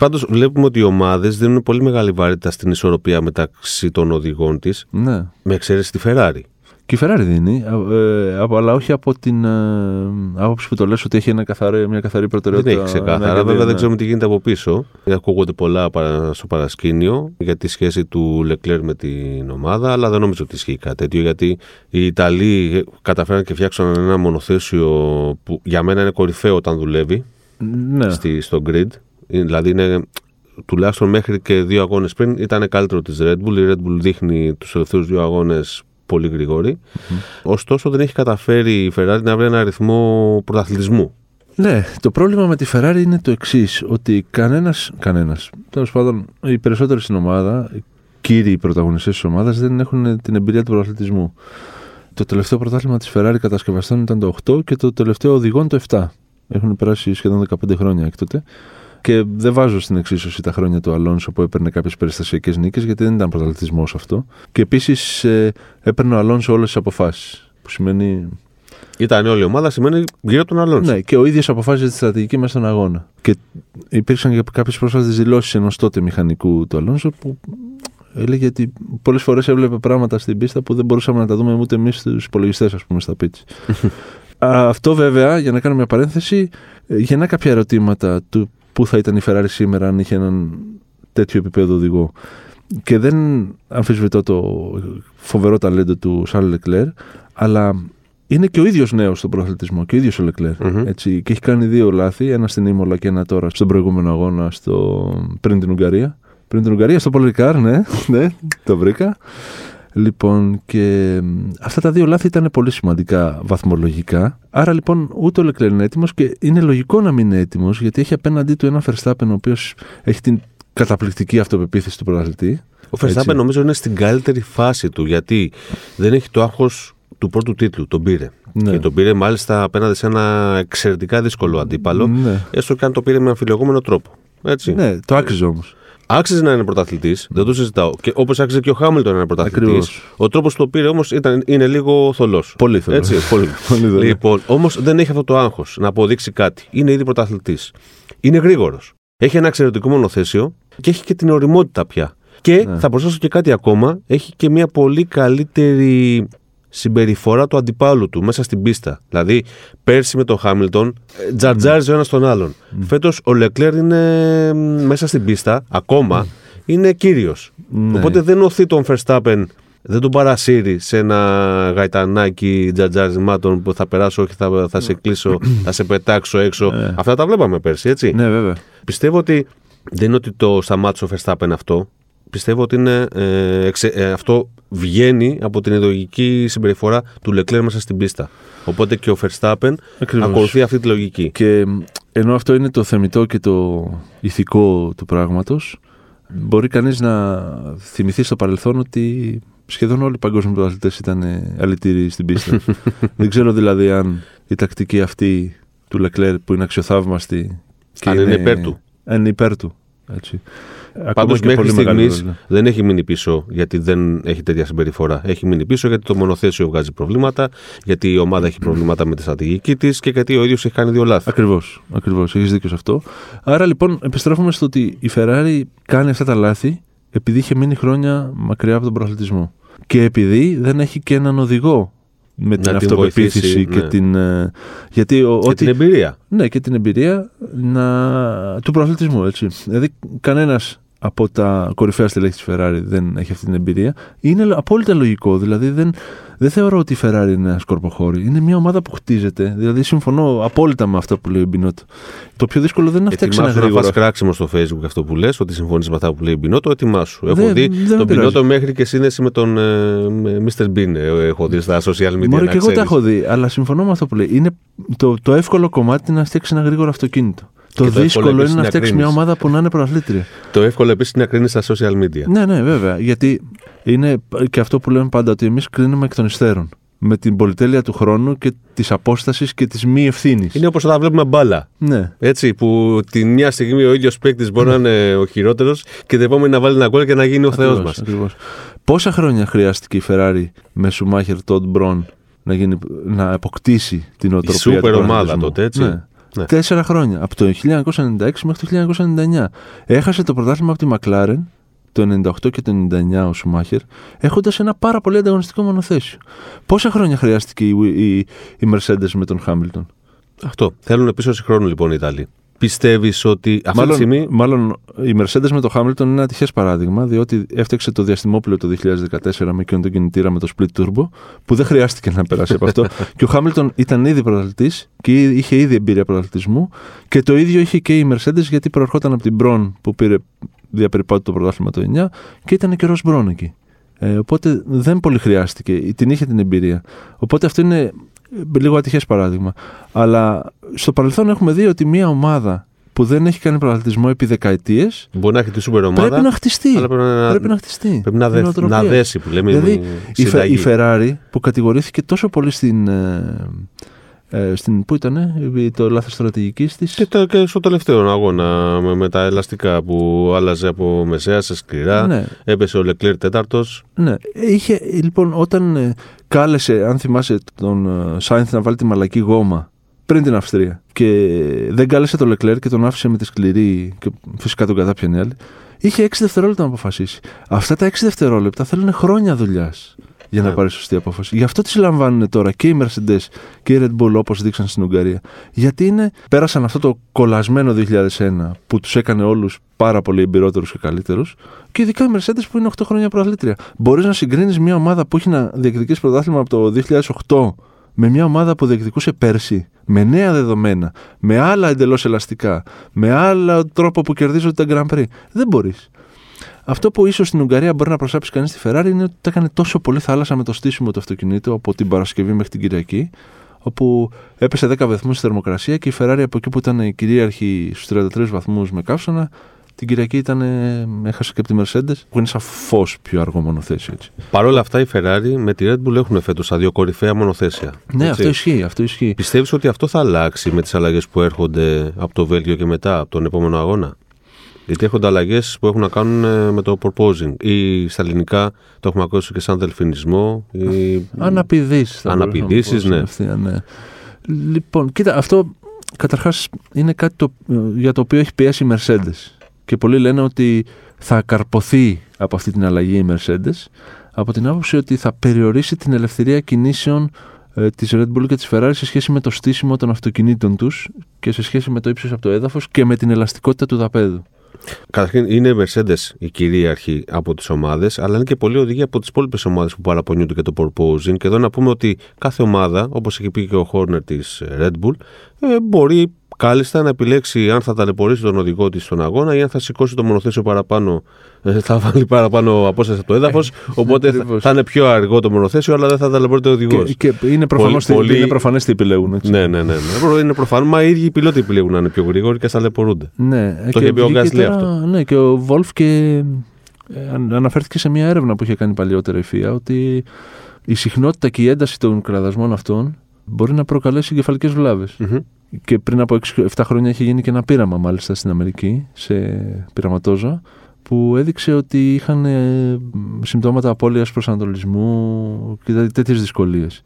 S1: Πάντως βλέπουμε ότι οι ομάδες δίνουν πολύ μεγάλη βαρύτητα στην ισορροπία μεταξύ των οδηγών της,
S2: ναι.
S1: με εξαίρεση τη Ferrari.
S2: Και η Ferrari δίνει, ε, από- αλλά όχι από την ε, άποψη που το λες ότι έχει ένα καθαρό, μια καθαρή
S1: Δεν
S2: προτεραιότητα.
S1: έχει ξεκάθαρα.
S2: ένα και
S1: Βέβαια
S2: δύο,
S1: δεν
S2: ναι.
S1: ξέρουμε τι γίνεται από πίσω. Ακούγονται πολλά παρα- στο παρασκήνιο για τη σχέση του Λεκλέρ με την ομάδα, αλλά δεν νομίζω ότι ισχύει κάτι τέτοιο γιατί οι Ιταλοί καταφέραν και φτιάξαν ένα μονοθέσιο που για μένα είναι κορυφαίο όταν δουλεύει
S2: Ναι.
S1: στη, στο grid. Είναι- Δηλαδή είναι τουλάχιστον μέχρι και δύο αγώνες πριν ήταν καλύτερο της Red Bull. Η Red Bull δείχνει τους τελευταίους δύο αγώνες πολύ γρήγορη. Ωστόσο δεν έχει καταφέρει η Ferrari να βρει ένα αριθμό πρωταθλητισμού.
S2: Ναι, το πρόβλημα με τη Ferrari είναι το εξής: ότι κανένας. Κανένας, τέλος πάντων, οι περισσότεροι στην ομάδα κύριοι πρωταγωνιστές της ομάδας δεν έχουν την εμπειρία του πρωταθλητισμού. Το τελευταίο πρωτάθλημα της Ferrari κατασκευαστών ήταν το 8 και το τελευταίο οδηγών το 7. Έχουν περάσει σχεδόν 15 χρόνια έκτοτε. Και δεν βάζω στην εξίσωση τα χρόνια του Αλόνσο που έπαιρνε κάποιες περιστασιακές νίκες, γιατί δεν ήταν πρωταθλητισμός αυτό. Και επίσης ε, έπαιρνε ο Αλόνσο όλες τις αποφάσεις. Που σημαίνει.
S1: Ήταν όλη η ομάδα, σημαίνει γύρω τον Αλόνσο.
S2: Ναι, και ο ίδιος αποφάσιζε τη στρατηγική μέσα στον αγώνα. Και υπήρξαν και κάποιες πρόσφατες δηλώσεις ενός τότε μηχανικού του Αλόνσο που έλεγε ότι πολλές φορές έβλεπε πράγματα στην πίστα που δεν μπορούσαμε να τα δούμε ούτε εμείς στου υπολογιστές, ας πούμε, στα πίτσα. Αυτό βέβαια, για να κάνω μια παρένθεση, γεννά κάποια ερωτήματα του πού θα ήταν η Ferrari σήμερα αν είχε έναν τέτοιο επίπεδο οδηγό. Και δεν αμφισβητώ το φοβερό ταλέντο του Σάρλ Λεκλέρ, αλλά είναι και ο ίδιος νέος στον προαθλητισμό και ο ίδιος ο λεκλερ Έτσι, και έχει κάνει δύο λάθη, ένα στην Ήμολα και ένα τώρα στον προηγούμενο αγώνα στο... πριν την Ουγγαρία. Πριν την Ουγγαρία, στο Πολυκάρ, ναι, ναι, το βρήκα. Λοιπόν, και αυτά τα δύο λάθη ήταν πολύ σημαντικά βαθμολογικά. Άρα λοιπόν ούτε ο Λεκλέρ είναι έτοιμος και είναι λογικό να μην είναι έτοιμος γιατί έχει απέναντί του ένα Verstappen ο οποίος έχει την καταπληκτική αυτοπεποίθηση του πρωταθλητή.
S1: Ο Verstappen νομίζω είναι στην καλύτερη φάση του γιατί δεν έχει το άγχος του πρώτου τίτλου. Τον πήρε. Ναι. Και τον πήρε μάλιστα απέναντι σε ένα εξαιρετικά δύσκολο αντίπαλο. Ναι. Έστω και αν το πήρε με αμφιλεγόμενο τρόπο. Έτσι.
S2: Ναι, το άξιζε όμως.
S1: Άξιζε να είναι πρωταθλητής, δεν το συζητάω. Και όπως άξιζε και ο Χάμιλτον να είναι πρωταθλητής. Ο τρόπος που το πήρε όμως είναι λίγο θολός.
S2: Πολύ θολός.
S1: Έτσι, πολύ. πολύ λοιπόν, όμως δεν έχει αυτό το άγχος να αποδείξει κάτι. Είναι ήδη πρωταθλητής. Είναι γρήγορος. Έχει ένα εξαιρετικό μονοθέσιο και έχει και την οριμότητα πια. Και ναι. θα προσθέσω και κάτι ακόμα. Έχει και μια πολύ καλύτερη συμπεριφορά του αντιπάλου του μέσα στην πίστα. Δηλαδή, πέρσι με τον Χάμιλτον ε, τζαρτζάριζε ο ένας τον άλλον. Mm. Φέτος ο Λεκλέρ είναι μέσα στην πίστα, ακόμα είναι κύριος. Ναι. Οπότε δεν οθεί τον Verstappen, δεν τον παρασύρει σε ένα γαϊτανάκι τζαρτζάρισμάτων που θα περάσω, όχι θα, θα σε κλείσω, θα σε πετάξω έξω. Ναι. Αυτά τα βλέπαμε πέρσι, έτσι.
S2: Ναι, βέβαια.
S1: Πιστεύω ότι δεν είναι ότι το σταμάτησε ο Verstappen αυτό πιστεύω ότι είναι, ε, ε, αυτό βγαίνει από την ιδεολογική συμπεριφορά του Λεκλέρ μέσα στην πίστα. Οπότε και ο Verstappen ακολουθεί αυτή τη λογική.
S2: Και ενώ αυτό είναι το θεμητό και το ηθικό του πράγματος, μπορεί κανείς να θυμηθεί στο παρελθόν ότι σχεδόν όλοι οι παγκόσμιοι πρωταθλητές ήταν αλητήριοι στην πίστα. Δεν ξέρω δηλαδή αν η τακτική αυτή του Λεκλέρ που είναι αξιοθαύμαστη
S1: αν είναι, είναι υπέρ του.
S2: Αν είναι υπέρ του. Έτσι.
S1: Πάντως μέχρι στιγμής δεν έχει μείνει πίσω γιατί δεν έχει τέτοια συμπεριφορά. Έχει μείνει πίσω γιατί το μονοθέσιο βγάζει προβλήματα, γιατί η ομάδα έχει προβλήματα με τη στρατηγική της και γιατί ο ίδιος έχει κάνει δύο λάθη.
S2: Ακριβώς. Ακριβώς, έχεις δίκιο σε αυτό. Άρα λοιπόν επιστρέφουμε στο ότι η Ferrari κάνει αυτά τα λάθη επειδή είχε μείνει χρόνια μακριά από τον προαθλητισμό. Και επειδή δεν έχει και έναν οδηγό με την αυτοπεποίθηση και
S1: ναι.
S2: την. Ε, γιατί
S1: ο, και την εμπειρία.
S2: Ναι, και την εμπειρία να, του προαθλητισμού. Έτσι. Δηλαδή, κανένας από τα κορυφαία στελέχη της Ferrari δεν έχει αυτή την εμπειρία. Είναι απόλυτα λογικό. Δηλαδή, δεν, δεν θεωρώ ότι η Ferrari είναι ένα σκορποχώρη. Είναι μια ομάδα που χτίζεται. Δηλαδή, συμφωνώ απόλυτα με αυτό που λέει ο Μπινότο. Το πιο δύσκολο δεν είναι να φτιάξει ένα γρήγορο.
S1: Να φας κράξιμο στο Facebook αυτό που λες, ότι συμφωνείς με αυτά που λέει ο Μπινότο, ετοιμάσου. Έχω δει τον Μπινότο μέχρι και σύνδεση με τον ε, Mr. Bean. Ε, έχω δει στα social media.
S2: Μπορεί και εγώ τα έχω δει, αλλά συμφωνώ με αυτό που λέει. Είναι το, το εύκολο κομμάτι να φτιάξει ένα γρήγορο αυτοκίνητο. Το, το δύσκολο είναι να φτιάξεις μια ομάδα που να είναι προαθλήτρια.
S1: Το εύκολο επίσης είναι να κρίνεις στα social media.
S2: Ναι, ναι, βέβαια. Γιατί είναι και αυτό που λέμε πάντα ότι εμείς κρίνουμε εκ των υστέρων. Με την πολυτέλεια του χρόνου και της απόστασης και της μη ευθύνης.
S1: Είναι όπως όταν βλέπουμε μπάλα.
S2: Ναι.
S1: Έτσι, που τη μια στιγμή ο ίδιος παίκτης μπορεί να είναι ο χειρότερος και την επόμενη να βάλει ένα γκολ και να γίνει ο Θεός μας.
S2: Πόσα χρόνια χρειάστηκε η Ferrari με Σουμάχερ Τόντ Μπρον να, γίνει, να αποκτήσει την οτροπία.
S1: Η σούπερ ομάδα τότε, έτσι. Ναι.
S2: Ναι. Τέσσερα χρόνια. Από το 1996 μέχρι το 1999. Έχασε το πρωτάθλημα από τη Μακλάρεν το 98 και το 99 ο Σουμάχερ, έχοντας ένα πάρα πολύ ανταγωνιστικό μονοθέσιο. Πόσα χρόνια χρειάστηκε η, η, η Mercedes με τον Χάμιλτον;
S1: Αυτό. Θέλουν πίσω σε χρόνο λοιπόν οι Ιταλοί. Πιστεύεις ότι αυτή
S2: μάλλον,
S1: τη στιγμή.
S2: Μάλλον η Mercedes με το Hamilton είναι ένα ατυχέ παράδειγμα, διότι έφτιαξε το διαστημόπλαιο το 2014 με εκείνον τον κινητήρα με το split turbo, που δεν χρειάστηκε να περάσει από αυτό. και ο Hamilton ήταν ήδη πρωταθλητής και είχε ήδη εμπειρία πρωταθλητισμού. Και το ίδιο είχε και η Mercedes, γιατί προερχόταν από την Μπρον που πήρε διαπεριπάτου το πρωτάθλημα το 9 και ήταν και ο Μπρόν εκεί. Ε, οπότε δεν πολύ χρειάστηκε, την είχε την εμπειρία. Οπότε αυτό είναι λίγο ατυχές παράδειγμα. Αλλά στο παρελθόν έχουμε δει ότι μια ομάδα που που δεν έχει κάνει πρωταθλητισμό επί δεκαετίες.
S1: Μπορεί να έχει τη σούπερ ομάδα.
S2: Πρέπει να χτιστεί.
S1: αλλά πρέπει να,
S2: Πρέπει να χτιστεί.
S1: πρέπει να,
S2: Η
S1: δε-
S2: νοοτροπία.
S1: να δέσει που λέμε.
S2: Δηλαδή,
S1: η
S2: η, Φε-
S1: συνταγή.
S2: η Ferrari που κατηγορήθηκε τόσο πολύ στην. Ε, ε, στην πού ήταν, το λάθος στρατηγικής της;
S1: Και, το- και στο τελευταίο αγώνα με, με τα ελαστικά που άλλαζε από μεσαία σε σκληρά.
S2: Ναι,
S1: Έπεσε ο Λεκλέρ τέταρτος.
S2: ναι. Είχε, λοιπόν, όταν ε, κάλεσε, αν θυμάσαι, τον ε, Σάινθ να βάλει τη μαλακή γόμα πριν την Αυστρία και δεν κάλεσε τον Λεκλέρ και τον άφησε με τη σκληρή και φυσικά τον κατάπιανε οι άλλοι, είχε 6 δευτερόλεπτα να αποφασίσει. Αυτά τα 6 δευτερόλεπτα θέλουν χρόνια δουλειάς για να
S1: Ναι.
S2: πάρει σωστή απόφαση. Γι' αυτό τις λαμβάνουν τώρα και οι Mercedes και οι Red Bull όπως δείξαν στην Ουγγαρία. Γιατί είναι, πέρασαν αυτό το κολλασμένο 2001 που τους έκανε όλους πάρα πολύ εμπειρότερους και καλύτερους. Και ειδικά οι Mercedes που είναι 8 χρόνια προαθλήτρια. Μπορείς να συγκρίνεις μια ομάδα που έχει να διεκδικήσει πρωτάθλημα από το 2008 με μια ομάδα που διεκδικούσε πέρσι, με νέα δεδομένα, με άλλα εντελώς ελαστικά, με άλλο τρόπο που κερδίζονται τα Grand Prix. Δεν μπορείς. Αυτό που ίσως στην Ουγγαρία μπορεί να προσάψει κανείς στη Ferrari είναι ότι τα έκανε τόσο πολύ θάλασσα με το στήσιμο του αυτοκινήτου από την Παρασκευή μέχρι την Κυριακή, όπου έπεσε 10 βαθμούς στη θερμοκρασία και η Ferrari από εκεί που ήταν η κυρίαρχη στους 33 βαθμούς με καύσωνα, την Κυριακή ήταν, ε, έχασε και από τη Mercedes, που είναι σαφώ πιο αργό μονοθέσιο. Έτσι.
S1: Παρ' όλα αυτά, η Ferrari με τη Red Bull έχουν φέτος τα δύο κορυφαία μονοθέσια.
S2: Ναι,
S1: Έτσι.
S2: αυτό ισχύει. Αυτό ισχύει.
S1: Πιστεύεις ότι αυτό θα αλλάξει με τις αλλαγές που έρχονται από το Βέλγιο και μετά, από τον επόμενο αγώνα; Γιατί έρχονται αλλαγές που έχουν να κάνουν ε, με το proposing. Ή στα ελληνικά το έχουμε ακούσει και σαν δελφινισμό. Ή...
S2: Αναπηδήσεις.
S1: Αναπηδήσεις, ναι.
S2: ναι. Λοιπόν, κοίτα, αυτό καταρχάς είναι κάτι το, για το οποίο έχει πιέσει η Mercedes. Και πολλοί λένε ότι θα καρποθεί από αυτή την αλλαγή η Mercedes από την άποψη ότι θα περιορίσει την ελευθερία κινήσεων ε, της Red Bull και της Ferrari σε σχέση με το στήσιμο των αυτοκινήτων τους και σε σχέση με το ύψος από το έδαφος και με την ελαστικότητα του δαπέδου.
S1: Καταρχήν είναι η Mercedes η κυρίαρχη από τις ομάδες, αλλά είναι και πολλοί οδηγοί από τις υπόλοιπες ομάδες που παραπονιούνται και το proposing. Και εδώ να πούμε ότι κάθε ομάδα, όπως έχει πει και ο Horner της Red Bull, ε, μπορεί κάλλιστα να επιλέξει αν θα ταλαιπωρήσει τον οδηγό της στον αγώνα ή αν θα σηκώσει το μονοθέσιο παραπάνω, ε, θα βάλει παραπάνω απόσταση από το έδαφος. οπότε θα,
S2: ακριβώς.
S1: θα είναι πιο αργό το μονοθέσιο, αλλά δεν θα ταλαιπωρείται ο οδηγός.
S2: Και, και είναι, προφανώς
S1: Πολύ-
S2: τι-
S1: πολύ-
S2: είναι προφανές τι επιλέγουν. Έτσι.
S1: Ναι, ναι, ναι. ναι. Είναι προφανώ, μα οι ίδιοι οι πιλότοι επιλέγουν να είναι πιο γρήγοροι και ταλαιπωρούνται.
S2: Ναι,
S1: Το είχε πει ο
S2: βγήκε
S1: Γκάσλι
S2: τώρα-
S1: αυτό.
S2: Ναι, και ο Βόλφ και ε, αν- αναφέρθηκε σε μια έρευνα που είχε κάνει παλιότερα η ΦΙΑ ότι η συχνότητα και η ένταση των κραδασμών αυτών μπορεί να προκαλέσει εγκεφαλικές βλάβες.
S1: Μμμ.
S2: Και πριν από 6-7 χρόνια είχε γίνει και ένα πείραμα μάλιστα στην Αμερική, σε πειραματόζωα, που έδειξε ότι είχαν ε, συμπτώματα απώλειας προσανατολισμού και δηλαδή τέτοιες δυσκολίες.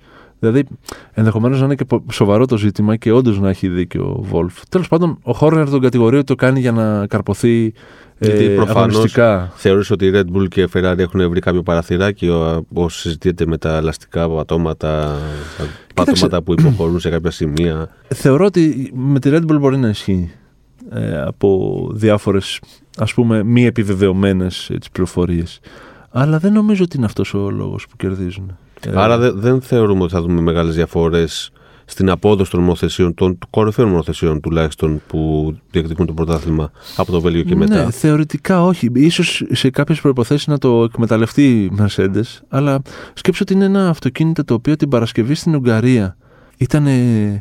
S2: Δηλαδή, ενδεχομένως να είναι και πο- σοβαρό το ζήτημα και όντως να έχει δίκιο ο Βόλφ. Τέλος πάντων, ο Χόρνερ τον κατηγορεί ότι το κάνει για να καρποθεί
S1: Γιατί
S2: ε,
S1: προφανώς
S2: αγωνιστικά.
S1: Θεωρείς ότι η Red Bull και η Ferrari έχουν βρει κάποιο παραθυράκι όσο συζητιέται με τα ελαστικά πατώματα, τα πατώματα που υποχωρούν σε κάποια σημεία.
S2: Θεωρώ ότι με τη Red Bull μπορεί να ισχύει ε, από διάφορες ας πούμε μη επιβεβαιωμένες έτσι, πληροφορίες. Αλλά δεν νομίζω ότι είναι αυτός ο λόγος που κερδίζουν. Ε,
S1: Άρα δε- δεν θεωρούμε ότι θα δούμε μεγάλες διαφορές στην απόδοση των μονοθεσιών, των κορυφαίων μονοθεσιών τουλάχιστον που διεκδικούν το πρωτάθλημα από το Βέλγιο και μετά.
S2: Ναι, θεωρητικά όχι. Ίσως σε κάποιες προϋποθέσεις να το εκμεταλλευτεί η Mercedes, αλλά σκέψω ότι είναι ένα αυτοκίνητο το οποίο την Παρασκευή στην Ουγγαρία ήταν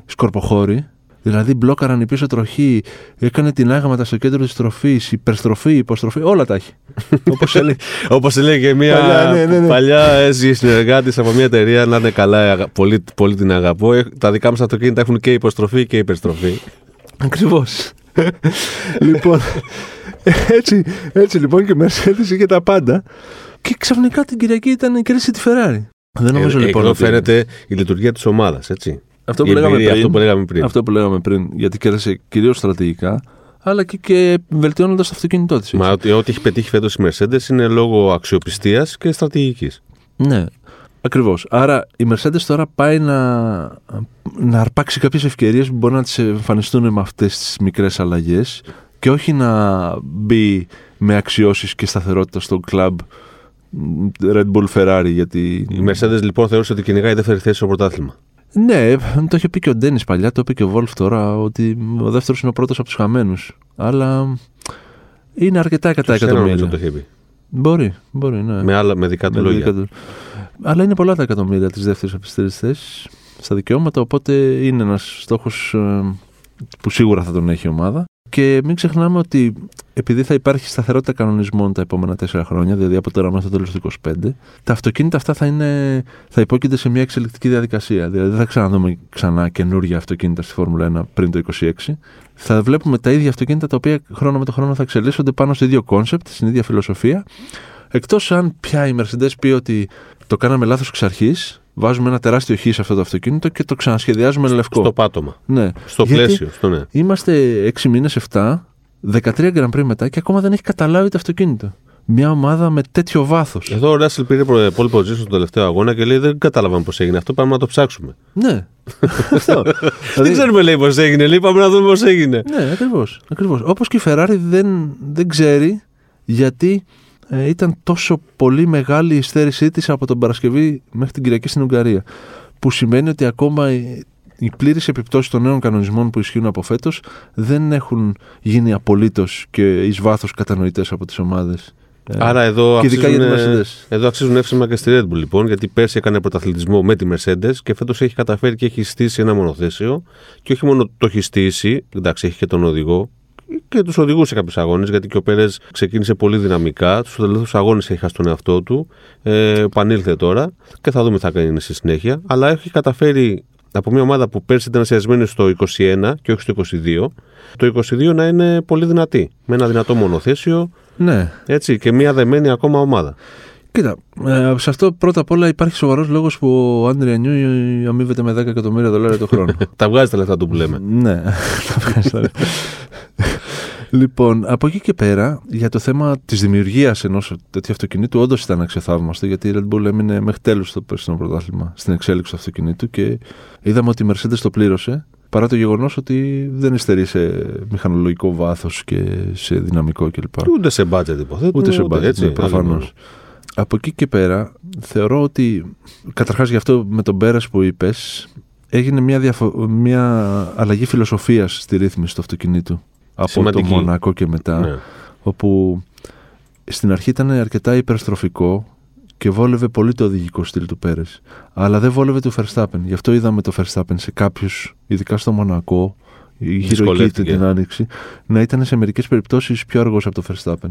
S2: σκορποχώρη, δηλαδή μπλόκαραν η πίσω τροχή, έκανε την άγματα στο κέντρο της τροφής, υπερστροφή, υποστροφή, όλα τα έχει. Όπως έλεγε.
S1: Όπως έλεγε μια
S2: Παλιά, ναι, ναι, ναι.
S1: παλιά έζη συνεργάτη από μια εταιρεία να είναι καλά, αγα- πολύ, πολύ την αγαπώ. Ε, Τα δικά μας αυτοκίνητα έχουν και υποστροφή και υπερστροφή.
S2: Ακριβώς. λοιπόν, έτσι, έτσι λοιπόν και η Mercedes είχε τα πάντα και ξαφνικά την Κυριακή ήταν η κρίση τη Ferrari. Δεν νομίζω
S1: Ε,
S2: λοιπόν
S1: εδώ
S2: ότι-
S1: φαίνεται η λειτουργία της ομάδας, έτσι.
S2: Αυτό
S1: Η
S2: που, λέγαμε
S1: εμπειρία,
S2: πριν,
S1: αυτό που λέγαμε πριν.
S2: αυτό που λέγαμε πριν, γιατί κέρδισε κυρίως στρατηγικά, αλλά και, και βελτιώνοντας το αυτοκίνητό της.
S1: Μα ότι ό,τι έχει πετύχει φέτος η Mercedes είναι λόγω αξιοπιστίας και στρατηγικής.
S2: Ναι, ακριβώς. Άρα η Mercedes τώρα πάει να, να αρπάξει κάποιες ευκαιρίες που μπορεί να τις εμφανιστούν με αυτές τις μικρές αλλαγές και όχι να μπει με αξιώσεις και σταθερότητα στο κλαμπ Red Bull Ferrari γιατί...
S1: Η Mercedes λοιπόν θεωρούσε ότι κυνηγάει δεύτερη θέση στο πρωτάθλημα.
S2: Ναι, το είχε πει και ο Ντένις παλιά, το είπε και ο Βόλφ τώρα, ότι ο δεύτερος είναι ο πρώτος από τους χαμένους. Αλλά είναι αρκετά κατά
S1: Στους ένα νομίζω
S2: εκατομμύρια.
S1: το είχε πει.
S2: Μπορεί, μπορεί, ναι.
S1: Με, άλλα, με δικά του
S2: Με
S1: λόγια.
S2: δικά του. Αλλά είναι πολλά τα εκατομμύρια της δεύτερης από τις τρεις θέσεις στα δικαιώματα, οπότε είναι ένας στόχος που σίγουρα θα τον έχει η ομάδα. Και μην ξεχνάμε ότι επειδή θα υπάρχει σταθερότητα κανονισμών τα επόμενα τέσσερα χρόνια, δηλαδή από τώρα μέχρι το τέλος του 2025, τα αυτοκίνητα αυτά θα, είναι, θα υπόκειται σε μια εξελικτική διαδικασία. Δηλαδή δεν θα ξαναδούμε ξανά καινούργια αυτοκίνητα στη Φόρμουλα 1 πριν το 2026. Θα βλέπουμε τα ίδια αυτοκίνητα τα οποία χρόνο με το χρόνο θα εξελίσσονται πάνω στο ίδιο concept, στην ίδια φιλοσοφία. Εκτός αν πια η Mercedes πει ότι το κάναμε λάθος εξ αρχής, βάζουμε ένα τεράστιο χ σε αυτό το αυτοκίνητο και το ξανασχεδιάζουμε λευκό.
S1: Στο πάτωμα.
S2: Ναι.
S1: Στο
S2: Γιατί
S1: πλαίσιο. Στο ναι.
S2: Είμαστε 6 μήνες, 7, 13 Grand Prix μετά και ακόμα δεν έχει καταλάβει το αυτοκίνητο. Μια ομάδα με τέτοιο βάθος.
S1: Εδώ ο Ράσελ πήρε προ- pole position στον τελευταίο αγώνα και λέει: Δεν κατάλαβαμε πώς έγινε αυτό. Πάμε να το ψάξουμε.
S2: Ναι. Αυτό.
S1: Δεν
S2: δηλαδή,
S1: ξέρουμε, λέει, πώς έγινε. Λέει: Πάμε να δούμε πώς έγινε.
S2: ναι, ακριβώς. Ακριβώς. Όπως και η Ferrari δεν, δεν ξέρει γιατί ε, ήταν τόσο πολύ μεγάλη η στέρησή της από τον Παρασκευή μέχρι την Κυριακή στην Ουγγαρία. Που σημαίνει ότι ακόμα οι, οι πλήρε επιπτώσεις των νέων κανονισμών που ισχύουν από φέτος δεν έχουν γίνει απολύτως και εις βάθος κατανοητές από τις ομάδες.
S1: Άρα εδώ
S2: και ειδικά
S1: αξίζουν,
S2: για τη Mercedes.
S1: εδώ αξίζουν εύσημα και στη Red Bull λοιπόν, γιατί πέρσι έκανε πρωταθλητισμό με τη Mercedes και φέτος έχει καταφέρει και έχει στήσει ένα μονοθέσιο. Και όχι μόνο το έχει στήσει, εντάξει, έχει και τον οδηγό και τους οδηγού σε κάποιους αγώνες, γιατί και ο Πέρες ξεκίνησε πολύ δυναμικά. Στου τελευταίου αγώνες έχει χάσει τον εαυτό του. Ε, επανήλθε τώρα και θα δούμε τι θα κάνει στη συνέχεια. Αλλά έχει καταφέρει από μια ομάδα που πέρσι ήταν ασιασμένη στο 21 και όχι στο 22, το 22 να είναι πολύ δυνατή. Με ένα δυνατό μονοθέσιο
S2: Ναι.
S1: έτσι, και μια δεμένη ακόμα ομάδα.
S2: Κοίτα, ε, σε αυτό πρώτα απ' όλα υπάρχει σοβαρός λόγος που ο Άντρια Νιού αμείβεται με 10 εκατομμύρια δολάρια το χρόνο.
S1: Τα βγάζει τα λεφτά του που λέμε.
S2: ναι, τα ευχαριστώ. λοιπόν, από εκεί και πέρα, για το θέμα της δημιουργίας ενός τέτοιου αυτοκινήτου, όντως ήταν αξιοθαύμαστο γιατί η Red Bull έμεινε μέχρι τέλους στο περσινό πρωτάθλημα στην εξέλιξη του αυτοκινήτου και είδαμε ότι η Mercedes το πλήρωσε παρά το γεγονός ότι δεν υστερεί σε μηχανολογικό βάθος και σε δυναμικό κλπ.
S1: Ούτε σε budget υποθέτω.
S2: Ούτε σε budget,
S1: έτσι,
S2: ναι, προφανώς.
S1: Άλλο.
S2: Από εκεί και πέρα, θεωρώ ότι καταρχάς γι' αυτό με τον Πέρας που είπες, έγινε μια, διαφο- μια αλλαγή φιλοσοφίας στη ρύθμιση του αυτοκινήτου από
S1: Σημαντική.
S2: το Μονακό και μετά,
S1: Ναι.
S2: όπου στην αρχή ήταν αρκετά υπερστροφικό και βόλευε πολύ το οδηγικό στυλ του Πέρες, αλλά δεν βόλευε του Verstappen. Γι' αυτό είδαμε το Verstappen σε κάποιους, ειδικά στο Μονακό, η γύρω εκεί
S1: Δυσκολεύτηκε.
S2: την άνοιξη, να ήταν σε μερικές περιπτώσεις πιο αργός από το Verstappen.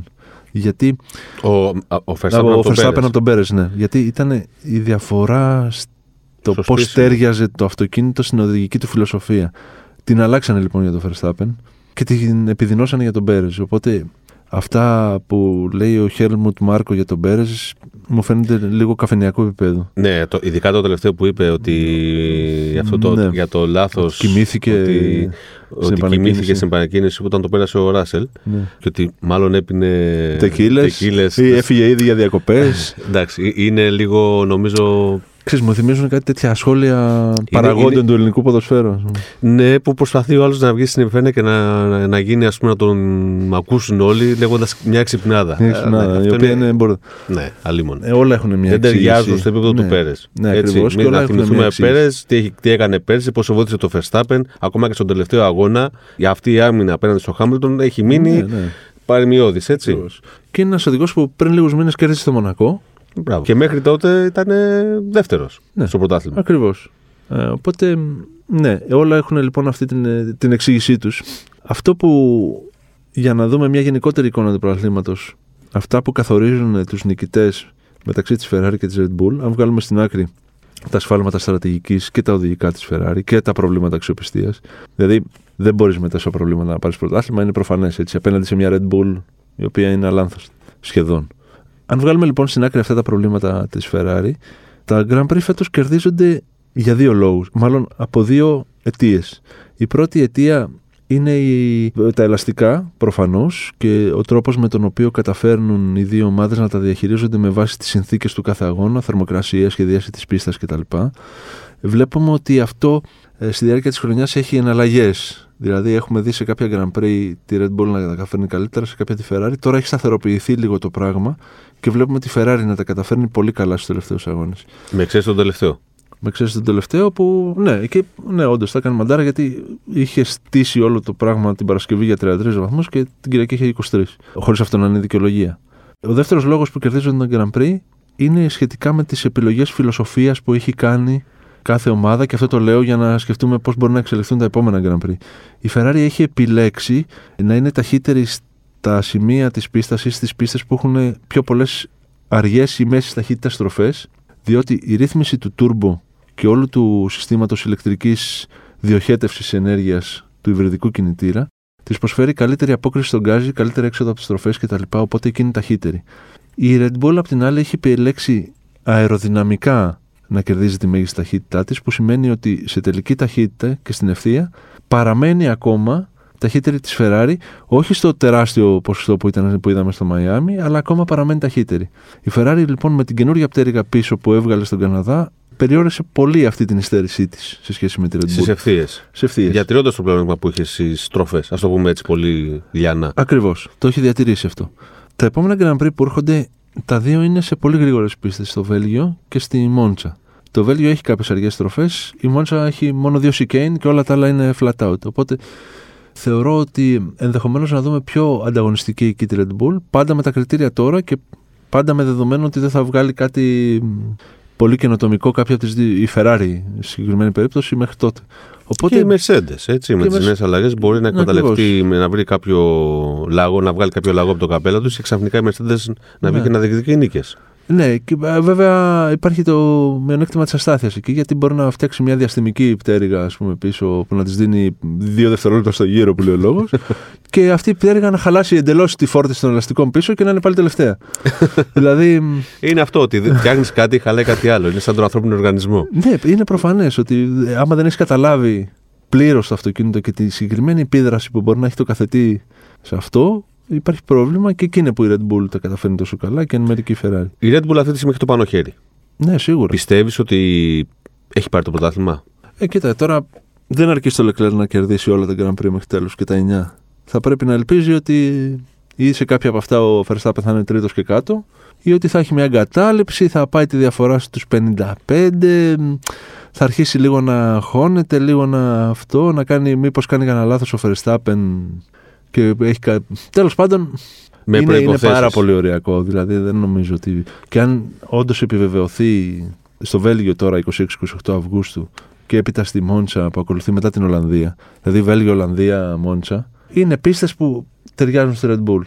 S2: Γιατί
S1: Ο, α, ο Verstappen
S2: από
S1: από τον
S2: Verstappen
S1: Πέρες.
S2: από τον Πέρες, ναι. Γιατί ήταν η διαφορά στο
S1: Στο
S2: πώς
S1: στήσιμο.
S2: τέριαζε το αυτοκίνητο στην οδηγική του φιλοσοφία. Την αλλάξανε λοιπόν για τον Verstappen και την επιδεινώσανε για τον Πέρες. Οπότε αυτά που λέει ο Χέλμουτ Μάρκο για τον Πέρες μου φαίνεται λίγο καφενιακού επίπεδου.
S1: Ναι, το, ειδικά το τελευταίο που είπε ότι αυτό το,
S2: Ναι.
S1: για το λάθος.
S2: Ότι κοιμήθηκε
S1: Ότι,
S2: στην
S1: ότι
S2: επανεκκίνηση.
S1: κοιμήθηκε στην επανεκκίνηση που όταν το πέρασε ο Ράσελ.
S2: Ναι.
S1: Και ότι μάλλον έπινε.
S2: Τεκίλες,
S1: τεκίλες.
S2: ή έφυγε ήδη για διακοπές.
S1: Εντάξει, είναι λίγο νομίζω.
S2: Ξέρεις, μου θυμίζουν κάτι τέτοια σχόλια παραγόντων
S1: είναι-
S2: του ελληνικού ποδοσφαίρου. ας πούμε.
S1: Ναι, που προσπαθεί ο άλλος να βγει στην επιφάνεια και να, να, να γίνει, ας πούμε, να τον ακούσουν όλοι λέγοντας μια ξυπνάδα.
S2: Μια ξυπνάδα, η οποία είναι μπορ-
S1: Ναι, αλίμον.
S2: Ε, όλα έχουν μια
S1: δεν
S2: εξήγηση.
S1: ταιριάζουν στο επίπεδο του
S2: Ναι.
S1: Πέρες.
S2: Ναι, ακριβώς. Και
S1: Μην
S2: όλα
S1: να
S2: έχουν μια
S1: θυμηθούμε
S2: εξήγηση.
S1: Πέρες, τι, έχει- τι έκανε πέρσι, πόσο βοήθησε το Verstappen, ακόμα και στον τελευταίο αγώνα. Για αυτή η άμυνα απέναντι στο Χάμιλτον έχει μείνει
S2: Ναι, ναι.
S1: παρημιώδης, έτσι.
S2: Ακριβώς. Και είναι ένας οδηγός που πριν λίγους μήνες κέρδισε το Μονακό.
S1: Μπράβο. Και μέχρι τότε ήταν δεύτερος
S2: Ναι.
S1: στο πρωτάθλημα.
S2: Ακριβώς. Ε, οπότε, ναι, όλα έχουν λοιπόν αυτή την, ε, την εξήγησή τους. Αυτό που για να δούμε μια γενικότερη εικόνα του πρωταθλήματος, αυτά που καθορίζουν τους νικητές μεταξύ της Ferrari και της Red Bull, αν βγάλουμε στην άκρη τα σφάλματα στρατηγικής και τα οδηγικά της Ferrari και τα προβλήματα αξιοπιστίας. Δηλαδή, δεν μπορείς με τόσα προβλήματα να πάρεις πρωτάθλημα, είναι προφανές έτσι. Απέναντι σε μια Red Bull η οποία είναι αλάνθα σχεδόν. Αν βγάλουμε λοιπόν στην άκρη αυτά τα προβλήματα της Ferrari, τα Grand Prix φέτος κερδίζονται για δύο λόγους. Μάλλον από δύο αιτίες. Η πρώτη αιτία είναι η, τα ελαστικά προφανώς και ο τρόπος με τον οποίο καταφέρνουν οι δύο ομάδες να τα διαχειρίζονται με βάση τις συνθήκες του κάθε αγώνα, θερμοκρασία, σχεδίαση της πίστας κτλ. Βλέπουμε ότι αυτό ε, στη διάρκεια της χρονιάς έχει εναλλαγές. Δηλαδή, έχουμε δει σε κάποια Grand Prix τη Red Bull να τα καταφέρνει καλύτερα, σε κάποια τη Ferrari. Τώρα έχει σταθεροποιηθεί λίγο το πράγμα και βλέπουμε τη Ferrari να τα καταφέρνει πολύ καλά στους τελευταίους αγώνες.
S1: Με ξέρεις τον τελευταίο;
S2: Με ξέρεις τον τελευταίο που, ναι, εκεί, ναι όντως θα έκανε μαντάρα γιατί είχε στήσει όλο το πράγμα την Παρασκευή για 33 βαθμούς και την Κυριακή είχε 23. Χωρίς αυτό να είναι δικαιολογία. Ο δεύτερος λόγος που κερδίζουν τον Grand Prix είναι σχετικά με τις επιλογές φιλοσοφίας που έχει κάνει κάθε ομάδα και αυτό το λέω για να σκεφτούμε πώς μπορεί να εξελιχθούν τα επόμενα Grand Prix. Η Ferrari έχει επιλέξει να είναι ταχύτερη στα σημεία της πίστα ή στις πίστες που έχουν πιο πολλές αργές ή μέσης ταχύτητας στροφές, διότι η ρύθμιση του turbo και όλου του συστήματος ηλεκτρικής διοχέτευσης ενέργειας του υβριδικού κινητήρα της προσφέρει καλύτερη απόκριση στον γκάζι, καλύτερη έξοδο από τις στροφές κτλ. Οπότε εκεί είναι ταχύτερη. Η Red Bull απ' την άλλη έχει επιλέξει αεροδυναμικά να κερδίζει τη μέγιστη ταχύτητά της, που σημαίνει ότι σε τελική ταχύτητα και στην ευθεία παραμένει ακόμα ταχύτερη της Ferrari, όχι στο τεράστιο ποσοστό που, ήταν, που είδαμε στο Μαϊάμι, αλλά ακόμα παραμένει ταχύτερη. Η Ferrari λοιπόν με την καινούργια πτέρυγα πίσω που έβγαλε στον Καναδά περιόρισε πολύ αυτή την υστέρησή της σε σχέση με τη Red Bull.
S1: Στις ευθείες. Διατηρώντας το πρόβλημα που είχε στις στροφές, ας το πούμε έτσι πολύ λιανά.
S2: Ακριβώς. Το έχει διατηρήσει αυτό. Τα επόμενα Grand Prix που έρχονται, τα δύο είναι σε πολύ γρήγορες πίστες, στο Βέλγιο και στη Μόντσα. Το Βέλγιο έχει κάποιες αργές στροφές, η Μόντσα έχει μόνο δύο σικέιν και όλα τα άλλα είναι flat out. Οπότε θεωρώ ότι ενδεχομένως να δούμε πιο ανταγωνιστική εκεί τη Red Bull, πάντα με τα κριτήρια τώρα και πάντα με δεδομένο ότι δεν θα βγάλει κάτι πολύ καινοτομικό κάποια από τις δύο, η Ferrari στη συγκεκριμένη περίπτωση μέχρι τότε.
S1: Οπότε... Και οι Mercedes, έτσι, με τις νέες αλλαγές μπορεί να εκμεταλλευτεί, να βρει κάποιο λάγο, να βγάλει κάποιο λάγο από το καπέλα τους και ξαφνικά οι Mercedes να βγει ναι. και να διεκδικεί νίκες.
S2: Ναι, και βέβαια υπάρχει το μειονέκτημα της αστάθειας εκεί, γιατί μπορεί να φτιάξει μια διαστημική πτέρυγα ας πούμε, πίσω που να της δίνει δύο δευτερόλεπτα στο γύρο που λέει ο λόγος. και αυτή η πτέρυγα να χαλάσει εντελώς τη φόρτιση των ελαστικών πίσω και να είναι πάλι τελευταία. δηλαδή.
S1: Είναι αυτό, ότι φτιάχνεις κάτι, χαλάει κάτι άλλο. Είναι σαν τον ανθρώπινο οργανισμό.
S2: Ναι, είναι προφανές ότι άμα δεν έχεις καταλάβει πλήρως το αυτοκίνητο και τη συγκεκριμένη επίδραση που μπορεί να έχει το καθετή σε αυτό, υπάρχει πρόβλημα και εκεί είναι που η Red Bull τα καταφέρνει τόσο καλά και εν μερική Ferrari.
S1: Η Red Bull αυτή τη στιγμή έχει το πάνω χέρι.
S2: Ναι, σίγουρα.
S1: Πιστεύεις ότι έχει πάρει το πρωτάθλημα;
S2: Ε, κοίτα, τώρα δεν αρκεί στο Leclerc να κερδίσει όλα τα Grand Prix μέχρι τέλου και τα 9. Θα πρέπει να ελπίζει ότι ή σε κάποια από αυτά ο Verstappen θα είναι τρίτος και κάτω, ή ότι θα έχει μια εγκατάλειψη, θα πάει τη διαφορά στους 55, θα αρχίσει λίγο να χώνεται, λίγο να αυτό, να κάνει, μήπως κάνει κανένα λάθος ο Verstappen και έχει κα... Τέλος πάντων
S1: με
S2: είναι, είναι πάρα πολύ ωριακό, δηλαδή δεν νομίζω ότι και αν όντως επιβεβαιωθεί στο Βέλγιο τώρα 26-28 Αυγούστου και έπειτα στη Μόντσα που ακολουθεί μετά την Ολλανδία, δηλαδή Βέλγιο, Ολλανδία, Μόντσα, είναι πίστες που ταιριάζουν στη Red Bull.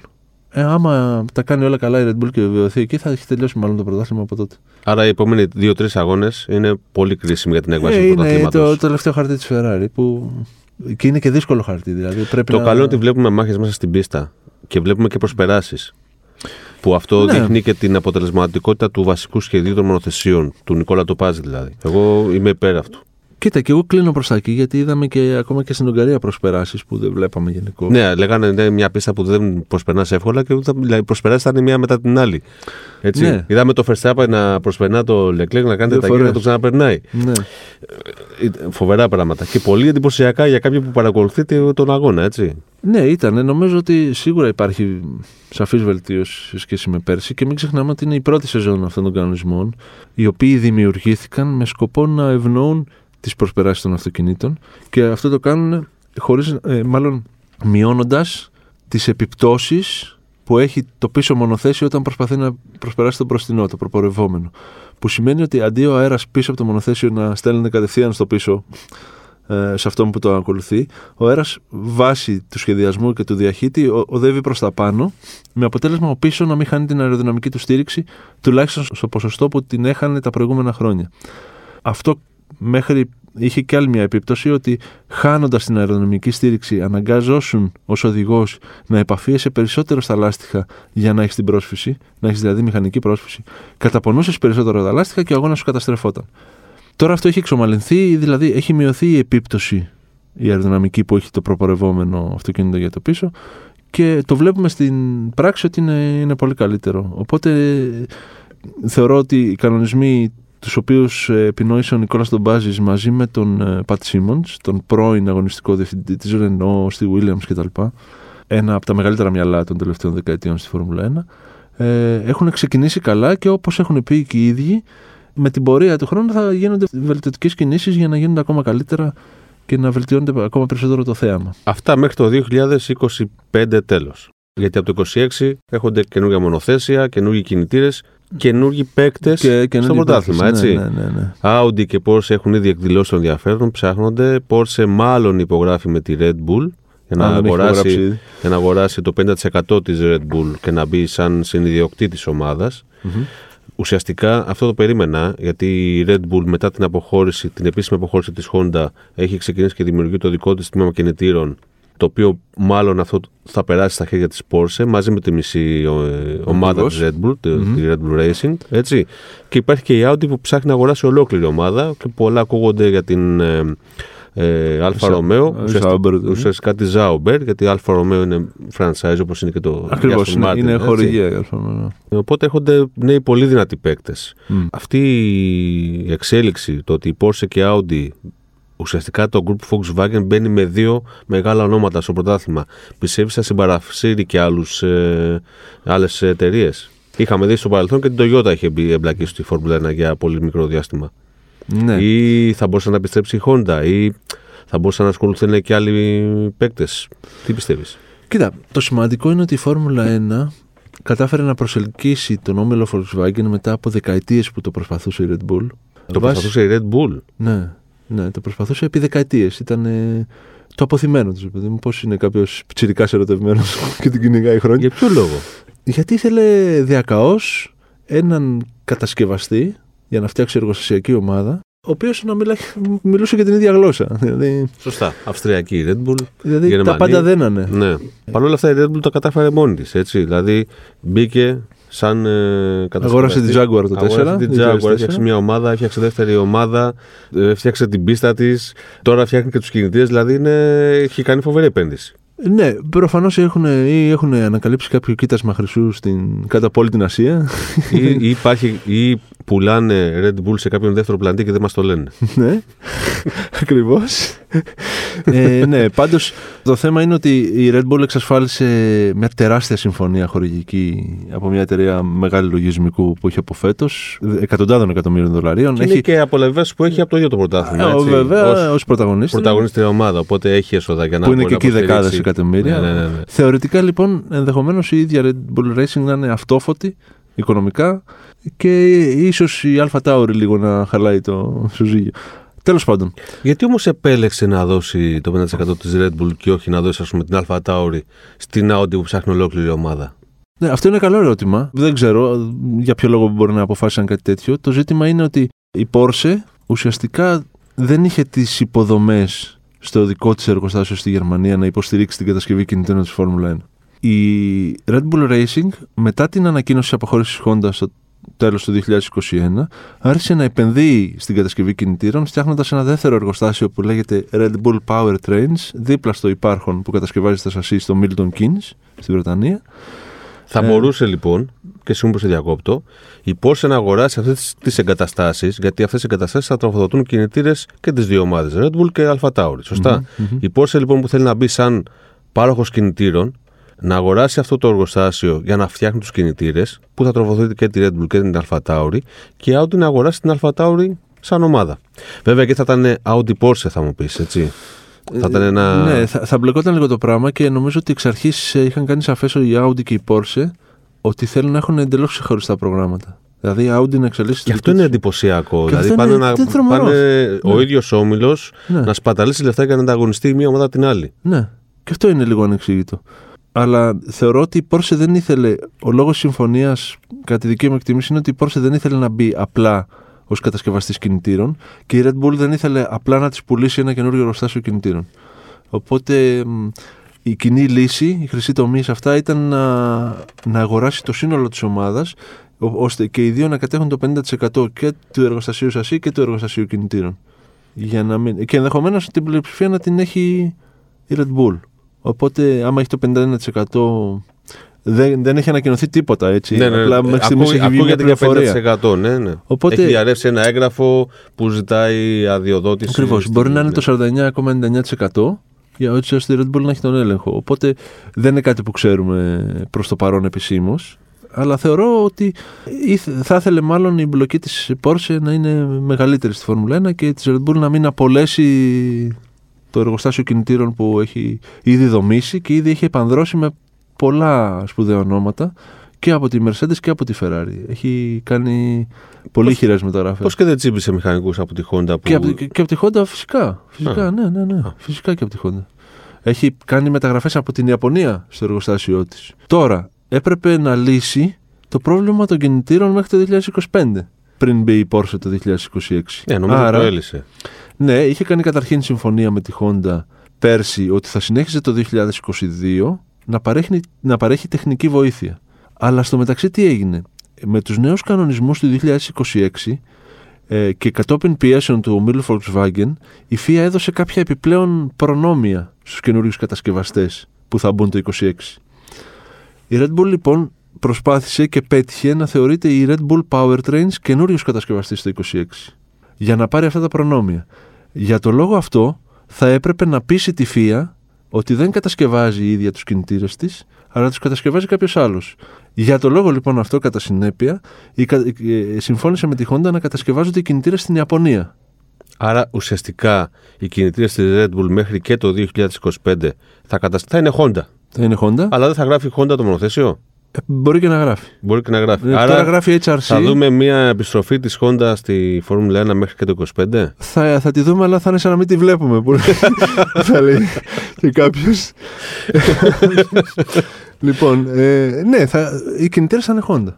S2: Ε, άμα τα κάνει όλα καλά η Red Bull και βεβαιωθεί εκεί, θα έχει τελειώσει μάλλον το πρωτάθλημα από τότε.
S1: Άρα οι επόμενοι δύο-τρεις αγώνες είναι πολύ κρίσιμοι για την έκβαση
S2: ε,
S1: του πρωταθλήματο.
S2: Είναι το, το τελευταίο χαρτί της Ferrari που. Και είναι και δύσκολο χαρτί. Δηλαδή πρέπει
S1: το
S2: να...
S1: καλό είναι ότι βλέπουμε μάχες μέσα στην πίστα και βλέπουμε και προσπεράσεις. Που αυτό ναι. δείχνει και την αποτελεσματικότητα του βασικού σχεδίου των μονοθεσιών, του Νικόλα Τοπάζη δηλαδή. Εγώ είμαι υπέρ αυτού.
S2: Κοίτα, και εγώ κλείνω προς τα εκεί γιατί είδαμε και ακόμα και στην Ουγγαρία προσπεράσεις που δεν βλέπαμε γενικώ.
S1: Ναι, λέγανε είναι μια πίστα που δεν προσπερνάς εύκολα και δηλαδή, οι προσπεράσει ήταν μία μετά την άλλη. Έτσι. Ναι. Είδαμε το Verstappen να προσπερνά το Leclerc να κάνετε τα γύρω να το ξαναπερνάει.
S2: Ναι.
S1: Ε, φοβερά πράγματα. Και πολύ εντυπωσιακά για κάποιον που παρακολουθεί τον αγώνα, έτσι.
S2: Ναι, ήταν. Νομίζω ότι σίγουρα υπάρχει σαφής βελτίωση σε σχέση με πέρσι και μην ξεχνάμε ότι είναι η πρώτη σεζόν αυτών των κανονισμών, οι οποίοι δημιουργήθηκαν με σκοπό να ευνοούν τι προσπεράσει των αυτοκινήτων και αυτό το κάνουν χωρίς, ε, μάλλον μειώνοντας τις επιπτώσεις που έχει το πίσω μονοθέσιο όταν προσπαθεί να προσπεράσει τον μπροστινό, το προπορευόμενο. Που σημαίνει ότι αντί ο αέρας πίσω από το μονοθέσιο να στέλνεται κατευθείαν στο πίσω, ε, σε αυτόν που το ακολουθεί, ο αέρας βάσει του σχεδιασμού και του διαχύτη οδεύει προς τα πάνω, με αποτέλεσμα ο πίσω να μην χάνει την αεροδυναμική του στήριξη, τουλάχιστον στο ποσοστό που την έχανε τα προηγούμενα χρόνια. Αυτό μέχρι είχε και άλλη μια επίπτωση ότι χάνοντας την αεροδυναμική στήριξη αναγκάζωσουν ως οδηγός να επαφίεσαι περισσότερο στα λάστιχα για να έχεις την πρόσφυση, να έχεις δηλαδή μηχανική πρόσφυση. Καταπονούσες περισσότερο τα λάστιχα και ο αγώνας σου καταστρεφόταν. Τώρα αυτό έχει εξομαλυνθεί, δηλαδή έχει μειωθεί η επίπτωση η αεροδυναμική που έχει το προπορευόμενο αυτοκίνητο για το πίσω και το βλέπουμε στην πράξη ότι είναι, είναι πολύ καλύτερο. Οπότε θεωρώ ότι οι κανονισμοί τους οποίους ε, επινόησε ο Νικόλας Ντομπάζης μαζί με τον Πατ ε, Σίμονς, τον πρώην αγωνιστικό διευθυντή της Ρενό, στη Williams κτλ. Ένα από τα μεγαλύτερα μυαλά των τελευταίων δεκαετιών στη Φόρμουλα 1. Ε, έχουν ξεκινήσει καλά και όπως έχουν πει και οι ίδιοι, με την πορεία του χρόνου θα γίνονται βελτιωτικές κινήσεις για να γίνονται ακόμα καλύτερα και να βελτιώνεται ακόμα περισσότερο το θέαμα.
S1: Αυτά μέχρι το 2025 τέλος. Γιατί από το 2026 έχονται καινούργια μονοθέσια, καινούργιοι κινητήρες καινούργιοι παίκτες
S2: Και- και
S1: στο
S2: νέοι
S1: πρωτάθλημα,
S2: παίκτες.
S1: έτσι.
S2: Ναι, ναι, ναι, ναι.
S1: Audi και Porsche έχουν ήδη εκδηλώσει τον ενδιαφέρον, ψάχνονται. Porsche μάλλον υπογράφει με τη Red Bull για να,
S2: Αν δεν έχει υπογράψει
S1: αγοράσει,
S2: ήδη.
S1: για να αγοράσει το 50% της Red Bull και να μπει σαν συνειδιοκτήτης ομάδας. Ουσιαστικά αυτό το περίμενα γιατί η Red Bull μετά την αποχώρηση, την επίσημη αποχώρηση της Honda έχει ξεκινήσει και δημιουργεί το δικό της τμήμα κινητήρων το οποίο μάλλον αυτό θα περάσει στα χέρια της Porsche μαζί με τη μισή ε, ομάδα
S2: Ακριβώς.
S1: της Red Bull, τη- τη Red Bull Racing, έτσι. Και υπάρχει και η Audi που ψάχνει να αγοράσει ολόκληρη ομάδα και πολλά ακούγονται για την ε, ε, Άλφα
S2: Ζα-
S1: Ρομέο,
S2: ε,
S1: ουσιαστικά,
S2: Sauber, δηλαδή.
S1: ουσιαστικά τη Sauber, γιατί η Άλφα Ρομέο είναι franchise όπως είναι και το
S2: Ακριβώς.
S1: Aston
S2: Είναι,
S1: Martin,
S2: είναι
S1: έτσι.
S2: χορηγία. για αυτό, ναι, ναι.
S1: Οπότε έρχονται νέοι πολύ δυνατοί παίκτες.
S2: Μμ.
S1: Αυτή η εξέλιξη, το ότι η Porsche και η Audi ουσιαστικά το group Volkswagen μπαίνει με δύο μεγάλα ονόματα στο πρωτάθλημα. Πιστεύει θα συμπαρασύρει και άλλους, ε, άλλες εταιρείες. Είχαμε δει στο παρελθόν και την Toyota είχε μπει εμπλακεί στη Φόρμουλα 1 για πολύ μικρό διάστημα.
S2: Ναι.
S1: Ή θα μπορούσε να επιστρέψει η Honda ή θα μπορούσαν να ασχοληθούν και άλλοι παίκτες. Τι πιστεύεις;
S2: Κοίτα, το σημαντικό είναι ότι η Φόρμουλα 1 κατάφερε να προσελκύσει τον όμιλο Volkswagen μετά από δεκαετίες που το προσπαθούσε η Red Bull.
S1: Το
S2: Βάσει-
S1: προσπαθούσε η Red Bull.
S2: Ναι, ναι, το προσπαθούσε επί δεκαετίες. Ήταν ε, το αποθυμένο τους, παιδί μου. Πώς είναι κάποιος ψηρικά ερωτευμένος και την κυνηγάει χρόνια.
S1: Για ποιο λόγο;
S2: Γιατί ήθελε διακαώς έναν κατασκευαστή για να φτιάξει εργοστασιακή ομάδα, ο οποίος να μιλά, μιλούσε και την ίδια γλώσσα. Δηλαδή,
S1: Σωστά. Αυστριακή η Red Bull.
S2: δηλαδή τα
S1: Γερμανοί.
S2: πάντα δένανε.
S1: Ναι. Παρ' όλα αυτά η Red Bull το κατάφερε μόνη της. Δηλαδή μπήκε σαν ε,
S2: Αγόρασε τη Jaguar το 4.
S1: Αγόρασε την Jaguar, έφτιαξε μια ομάδα, έφτιαξε δεύτερη ομάδα, ε, έφτιαξε την πίστα της. Τώρα φτιάχνει και τους κινητήρες. Δηλαδή είναι, έχει κάνει φοβερή επένδυση.
S2: Ναι, προφανώς έχουν, ή έχουν ανακαλύψει κάποιο κοίτασμα χρυσού στην, κάτω από όλη την Ασία.
S1: ή, ή, υπάρχει, ή πουλάνε Red Bull σε κάποιον δεύτερο πλανήτη και δεν μας το λένε.
S2: ναι, ακριβώς. ε, ναι, πάντως το θέμα είναι ότι η Red Bull εξασφάλισε μια τεράστια συμφωνία χορηγική από μια εταιρεία μεγάλου λογισμικού που είχε από φέτος, εκατοντάδων εκατομμύριων δολαρίων.
S1: Και είναι και απολαυέ που έχει από το ίδιο το πρωτάθλημα.
S2: Ε,
S1: έτσι,
S2: βέβαια,
S1: ως
S2: ως πρωταγωνίστρια.
S1: πρωταγωνίστρια ομάδα. Οπότε έχει έσοδα για να
S2: που είναι
S1: μπορεί
S2: και
S1: να
S2: εκεί δεκάδες
S1: υποστηρίξει.
S2: εκατομμύρια.
S1: Ναι, ναι, ναι, ναι.
S2: Θεωρητικά λοιπόν, ενδεχομένως η ίδια Red Bull Racing να είναι αυτόφωτη οικονομικά και ίσως η Alpha Tauri λίγο να χαλάει το σουζίγιο. Τέλος πάντων,
S1: Γιατί όμως επέλεξε να δώσει το 50% της Red Bull και όχι να δώσει ας πούμε, την Alpha Tauri στην Audi που ψάχνει ολόκληρη ομάδα;
S2: ναι, αυτό είναι καλό ερώτημα. Δεν ξέρω για ποιο λόγο μπορεί να αποφάσισαν κάτι τέτοιο. Το ζήτημα είναι ότι η Porsche ουσιαστικά δεν είχε τις υποδομές στο δικό της εργοστάσιο στη Γερμανία να υποστηρίξει την κατασκευή κινητήρων της Φόρμουλα 1. Η Red Bull Racing, μετά την ανακοίνωση της αποχώρησης Honda στο τέλος του 2021, άρχισε να επενδύει στην κατασκευή κινητήρων, φτιάχνοντας ένα δεύτερο εργοστάσιο που λέγεται Red Bull Power Trains, δίπλα στο υπάρχον που κατασκευάζει τα σασί στο Milton Keynes, στη Βρετανία.
S1: Θα
S2: Ε.
S1: μπορούσε λοιπόν, και συγγνώμη που σε διακόπτω, η Porsche να αγοράσει αυτές τις εγκαταστάσεις, γιατί αυτές οι εγκαταστάσεις θα τροφοδοτούν κινητήρες και τις δύο ομάδες, Red Bull και Alpha Tauri. Σωστά; Η Porsche λοιπόν που θέλει να μπει σαν πάροχος κινητήρων, να αγοράσει αυτό το εργοστάσιο για να φτιάχνει τους κινητήρες, που θα τροφοδοτεί και τη Red Bull και την Alpha Tauri, και η Audi να αγοράσει την Alpha Tauri σαν ομάδα. Βέβαια εκεί θα ήταν Audi Porsche, θα μου πεις, έτσι. θα ήταν ένα.
S2: Ναι, θα, θα μπλεκόταν λίγο το πράγμα και νομίζω ότι εξ αρχής είχαν κάνει σαφές η Audi και η Porsche ότι θέλουν να έχουν εντελώς ξεχωριστά προγράμματα. Δηλαδή η Audi να εξελίσσει.
S1: Και
S2: τη
S1: αυτό
S2: δική
S1: είναι
S2: της-
S1: εντυπωσιακό.
S2: Και
S1: δηλαδή
S2: αυτό
S1: πάνε,
S2: είναι-
S1: να,
S2: είναι τρομερός.
S1: πάνε ο
S2: Ναι.
S1: ίδιος όμιλος
S2: Ναι.
S1: να σπαταλήσει λεφτά για να ανταγωνιστεί η μία ομάδα την άλλη.
S2: Ναι, και αυτό είναι λίγο ανεξήγητο. Αλλά θεωρώ ότι η Porsche δεν ήθελε. Ο λόγος συμφωνίας, κατά τη δική μου εκτίμηση, είναι ότι η Porsche δεν ήθελε να μπει απλά ως κατασκευαστής κινητήρων και η Red Bull δεν ήθελε απλά να της πουλήσει ένα καινούργιο εργοστάσιο κινητήρων. Οπότε μ, η κοινή λύση, η χρυσή τομή σε αυτά ήταν να, να αγοράσει το σύνολο της ομάδας ώστε και οι δύο να κατέχουν το 50% και του εργοστασίου σασί και του εργοστασίου κινητήρων. Για να μην... Και ενδεχομένως την πλειοψηφία να την έχει η Red Bull. Οπότε, άμα έχει το 51%. Δεν, δεν έχει ανακοινωθεί τίποτα έτσι.
S1: Ναι, ναι,
S2: Απλά
S1: ναι.
S2: μέχρι στιγμής
S1: Ακούει-
S2: έχει βγει μια
S1: ακούγεται
S2: πληροφορία.
S1: για 50%. Ναι, ναι.
S2: Οπότε-
S1: Έχει διαρρεύσει ένα έγγραφο που ζητάει αδειοδότηση.
S2: Ακριβώς.
S1: στην-
S2: Μπορεί να είναι
S1: ναι.
S2: το 49,99% για έτσι ώστε η Red Bull να έχει τον έλεγχο. Οπότε δεν είναι κάτι που ξέρουμε προς το παρόν επισήμως. Αλλά θεωρώ ότι ήθε- θα ήθελε μάλλον η μπλοκή της Porsche να είναι μεγαλύτερη στη Φόρμουλα 1 και της Red Bull να μην απολέσει το εργοστάσιο κινητήρων που έχει ήδη δομήσει και ήδη έχει επανδρώσει με πολλά σπουδαία ονόματα και από τη Mercedes και από τη Ferrari. Έχει κάνει πολύ
S1: Πώς-
S2: χειρές μεταγραφέ.
S1: Πώς και δεν τσίμπησε μηχανικούς από τη Honda που.
S2: Και, από, και, και από τη Honda φυσικά. Φυσικά,
S1: Α.
S2: ναι, ναι, ναι.
S1: Α.
S2: Φυσικά και από τη Honda. Έχει κάνει μεταγραφές από την Ιαπωνία στο εργοστάσιό της. Τώρα, έπρεπε να λύσει το πρόβλημα των κινητήρων μέχρι το 2025. Πριν μπει η Porsche το 2026.
S1: Ναι, νομίζω
S2: Άρα,
S1: το έλυσε.
S2: Ναι, είχε κάνει καταρχήν συμφωνία με τη Honda πέρσι ότι θα συνέχιζε το 2022 να παρέχει, να παρέχει τεχνική βοήθεια. Αλλά στο μεταξύ τι έγινε; Με τους νέους κανονισμούς του 2026 ε, και κατόπιν πιέσεων του ομίλου Volkswagen η FIA έδωσε κάποια επιπλέον προνόμια στους καινούριους κατασκευαστές που θα μπουν το 2026. Η Red Bull λοιπόν προσπάθησε και πέτυχε να θεωρείται η Red Bull Powertrains καινούριος κατασκευαστής το 2026 για να πάρει αυτά τα προνόμια. Για το λόγο αυτό θα έπρεπε να πείσει τη FIA ότι δεν κατασκευάζει η ίδια τους κινητήρες της, αλλά τους κατασκευάζει κάποιος άλλος. Για το λόγο λοιπόν αυτό κατά συνέπεια η, κα- ε, συμφώνησε με τη Honda να κατασκευάζονται οι κινητήρες στην Ιαπωνία.
S1: Άρα ουσιαστικά οι κινητήρες της Red Bull μέχρι και το 2025 θα, κατασ... θα είναι Honda.
S2: Θα είναι Honda.
S1: Αλλά δεν θα γράφει Honda το μονοθέσιο;
S2: Ε, μπορεί και να γράφει.
S1: Μπορεί και να γράφει.
S2: Ε,
S1: Άρα
S2: Τώρα γράφει HRC.
S1: θα δούμε μια επιστροφή της Honda στη Φόρμουλα 1 μέχρι και το 25.
S2: Θα, θα τη δούμε, αλλά θα είναι σαν να μην τη βλέπουμε. Που θα λέει και κάποιος. λοιπόν, ε, ναι, θα, οι κινητήρε θα είναι Honda.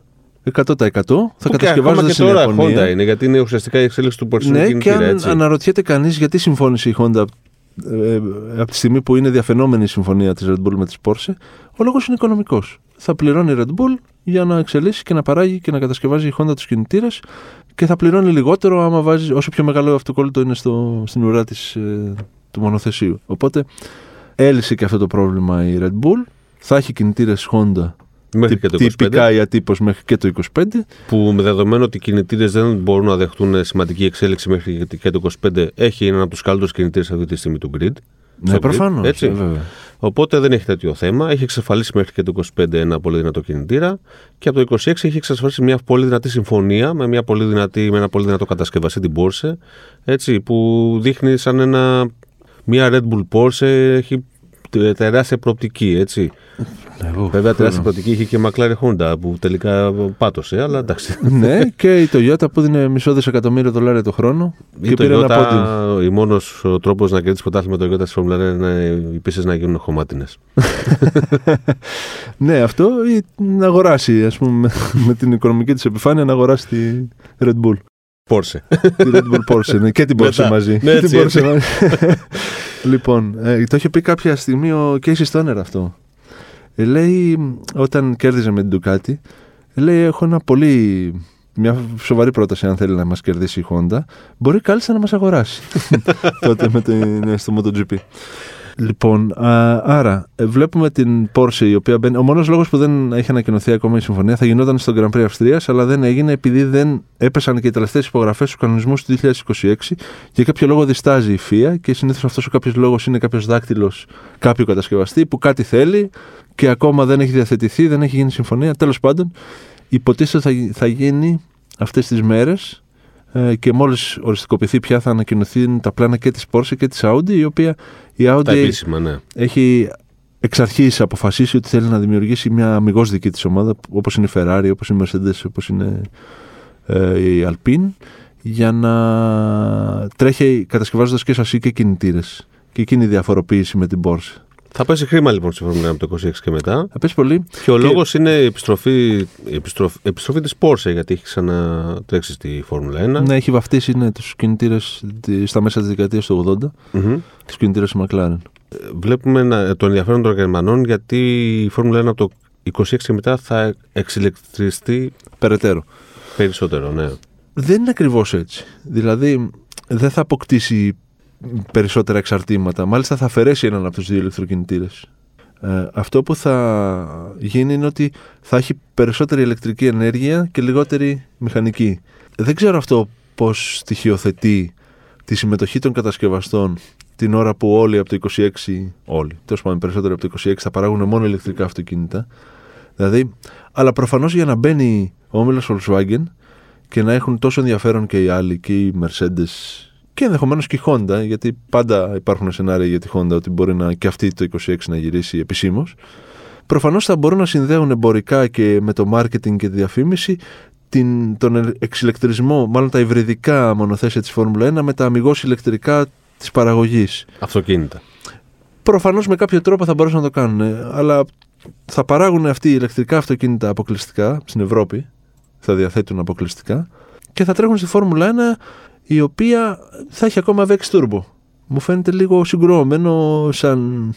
S2: 100% θα
S1: Που και ακόμα
S2: κατασκευάζονται
S1: και
S2: στην
S1: τώρα
S2: Ιαπωνία.
S1: Honda είναι, γιατί είναι ουσιαστικά η εξέλιξη του πορσινού
S2: Ναι, και
S1: κινητήρα.
S2: αν
S1: έτσι.
S2: αναρωτιέται κανείς γιατί συμφώνησε η Honda ε, από τη στιγμή που είναι διαφαινόμενη η συμφωνία της Red Bull με τη Porsche, ο λόγος είναι οικονομικός. Θα πληρώνει η Red Bull για να εξελίσσει και να παράγει και να κατασκευάζει η Honda τους κινητήρες και θα πληρώνει λιγότερο άμα βάζει όσο πιο μεγάλο αυτοκόλλητο είναι στο, στην ουρά της, ε, του μονοθεσίου. Οπότε έλυσε και αυτό το πρόβλημα η Red Bull. Θα έχει κινητήρες Honda
S1: Μέχρι και το 25.
S2: τυπικά η ατύπως μέχρι και το 25.
S1: Που με δεδομένο ότι οι κινητήρες δεν μπορούν να δεχτούν σημαντική εξέλιξη μέχρι και το 25, έχει έναν από τους καλύτερους κινητήρες αυτή τη στιγμή του grid.
S2: Ναι,
S1: Στο grid,
S2: προφανώς.
S1: έτσι.
S2: Βέβαια.
S1: Οπότε δεν έχει τέτοιο θέμα. Έχει εξασφαλίσει μέχρι και το 25 ένα πολύ δυνατό κινητήρα και από το 26 έχει εξασφαλίσει μια πολύ δυνατή συμφωνία με, μια πολύ δυνατή, με ένα πολύ δυνατό κατασκευαστή την Porsche. Έτσι, που δείχνει σαν ένα. Μια Red Bull Porsche έχει τε- τεράστια προοπτική, έτσι.
S2: Εγώ,
S1: Βέβαια, τεράστια
S2: θέλω.
S1: προοπτική είχε και η McLaren Honda που τελικά πάτωσε, αλλά εντάξει.
S2: ναι, και η Toyota που δίνει μισό δισεκατομμύριο δολάρια το χρόνο
S1: Η
S2: και πήρε ένα πόντιο.
S1: Toyota, ο μόνος τρόπος να κερδίσει πρωτάθλημα το Toyota στη Φόρμουλα 1 είναι επίση να γίνουν χωμάτινες.
S2: Ναι, αυτό ή να αγοράσει, ας πούμε, με, με την οικονομική της επιφάνεια να αγοράσει τη Red Bull.
S1: Porsche.
S2: τη Red Bull Porsche, ναι, και την Porsche
S1: Μετά.
S2: μαζί.
S1: Ναι,
S2: Και την
S1: έτσι,
S2: Porsche μαζί. λοιπόν, ε, το είχε πει κάποια στιγμή ο Casey Stoner αυτό. Ε, λέει, όταν κέρδιζε με την Ducati, ε, λέει, έχω ένα πολύ... Μια σοβαρή πρόταση αν θέλει να μας κερδίσει η Honda. Μπορεί κάλλιστα να μας αγοράσει. Τότε με την, ναι, στο MotoGP. Λοιπόν, α, άρα ε, βλέπουμε την Porsche η οποία μπαίνει. Ο μόνος λόγος που δεν έχει ανακοινωθεί ακόμα η συμφωνία θα γινόταν στο Grand Prix Αυστρίας, αλλά δεν έγινε επειδή δεν έπεσαν και οι τελευταίες υπογραφές στους κανονισμούς του 2026. Για κάποιο λόγο διστάζει η FIA και συνήθως αυτός ο κάποιος λόγος είναι κάποιος δάκτυλος κάποιου κατασκευαστή που κάτι θέλει και ακόμα δεν έχει διαθετηθεί, δεν έχει γίνει συμφωνία. Τέλος πάντων, υποτίθεται θα, γι- θα γίνει αυτές τις μέρες ε, και μόλις οριστικοποιηθεί πια θα ανακοινωθεί τα πλάνα και της Porsche και της Audi η οποία η Audi
S1: Τα επίσημα, ναι.
S2: έχει εξ αρχής αποφασίσει ότι θέλει να δημιουργήσει μια αμυγός δική της ομάδα όπως είναι η Ferrari, όπως είναι η Mercedes, όπως είναι ε, η Alpine για να τρέχει κατασκευάζοντας και σασί και κινητήρες και εκείνη η διαφοροποίηση με την Porsche.
S1: Θα πέσει χρήμα λοιπόν στη Φόρμουλα 1 από το 26 και μετά.
S2: Θα πέσει πολύ.
S1: Και ο
S2: Και-
S1: λόγος είναι η επιστροφή, η επιστροφή, επιστροφή της Porsche, γιατί έχει ξανατρέξει στη Φόρμουλα 1.
S2: Ναι, έχει βαφτίσει ναι, τους κινητήρες τη- στα μέσα της δεκαετίας του 80,
S1: Μμμ.
S2: τους κινητήρες της McLaren.
S1: Βλέπουμε να, το ενδιαφέρον των Γερμανών γιατί η Φόρμουλα 1 από το 26 και μετά θα εξηλεκτριστεί
S2: Περαιτέρω.
S1: περισσότερο. Ναι.
S2: Δεν είναι ακριβώς έτσι. Δηλαδή, δεν θα αποκτήσει περισσότερα εξαρτήματα. Μάλιστα, θα αφαιρέσει έναν από τους δύο ηλεκτροκινητήρες. Ε, αυτό που θα γίνει είναι ότι θα έχει περισσότερη ηλεκτρική ενέργεια και λιγότερη μηχανική. Δεν ξέρω αυτό πώς στοιχειοθετεί τη συμμετοχή των κατασκευαστών την ώρα που όλοι από το 26, όλοι, τέλος πάντων περισσότεροι από το 26 θα παράγουν μόνο ηλεκτρικά αυτοκίνητα. Δηλαδή, αλλά προφανώς για να μπαίνει ο όμιλος Volkswagen και να έχουν τόσο ενδιαφέρον και οι άλλοι και οι Mercedes και ενδεχομένως και η Honda, γιατί πάντα υπάρχουν σενάρια για τη Honda ότι μπορεί να και αυτή το 26 να γυρίσει επισήμως. προφανώς θα μπορούν να συνδέουν εμπορικά και με το marketing και τη διαφήμιση την, τον εξηλεκτρισμό, μάλλον τα υβριδικά μονοθέσια της Φόρμουλα 1 με τα αμυγός ηλεκτρικά της παραγωγής.
S1: Αυτοκίνητα.
S2: Προφανώς με κάποιο τρόπο θα μπορούσαν να το κάνουν, αλλά θα παράγουν αυτοί οι ηλεκτρικά αυτοκίνητα αποκλειστικά στην Ευρώπη, θα διαθέτουν αποκλειστικά και θα τρέχουν στη Φόρμουλα 1 η οποία θα έχει ακόμα V6 Turbo. Μου φαίνεται λίγο συγκρόμενο σαν...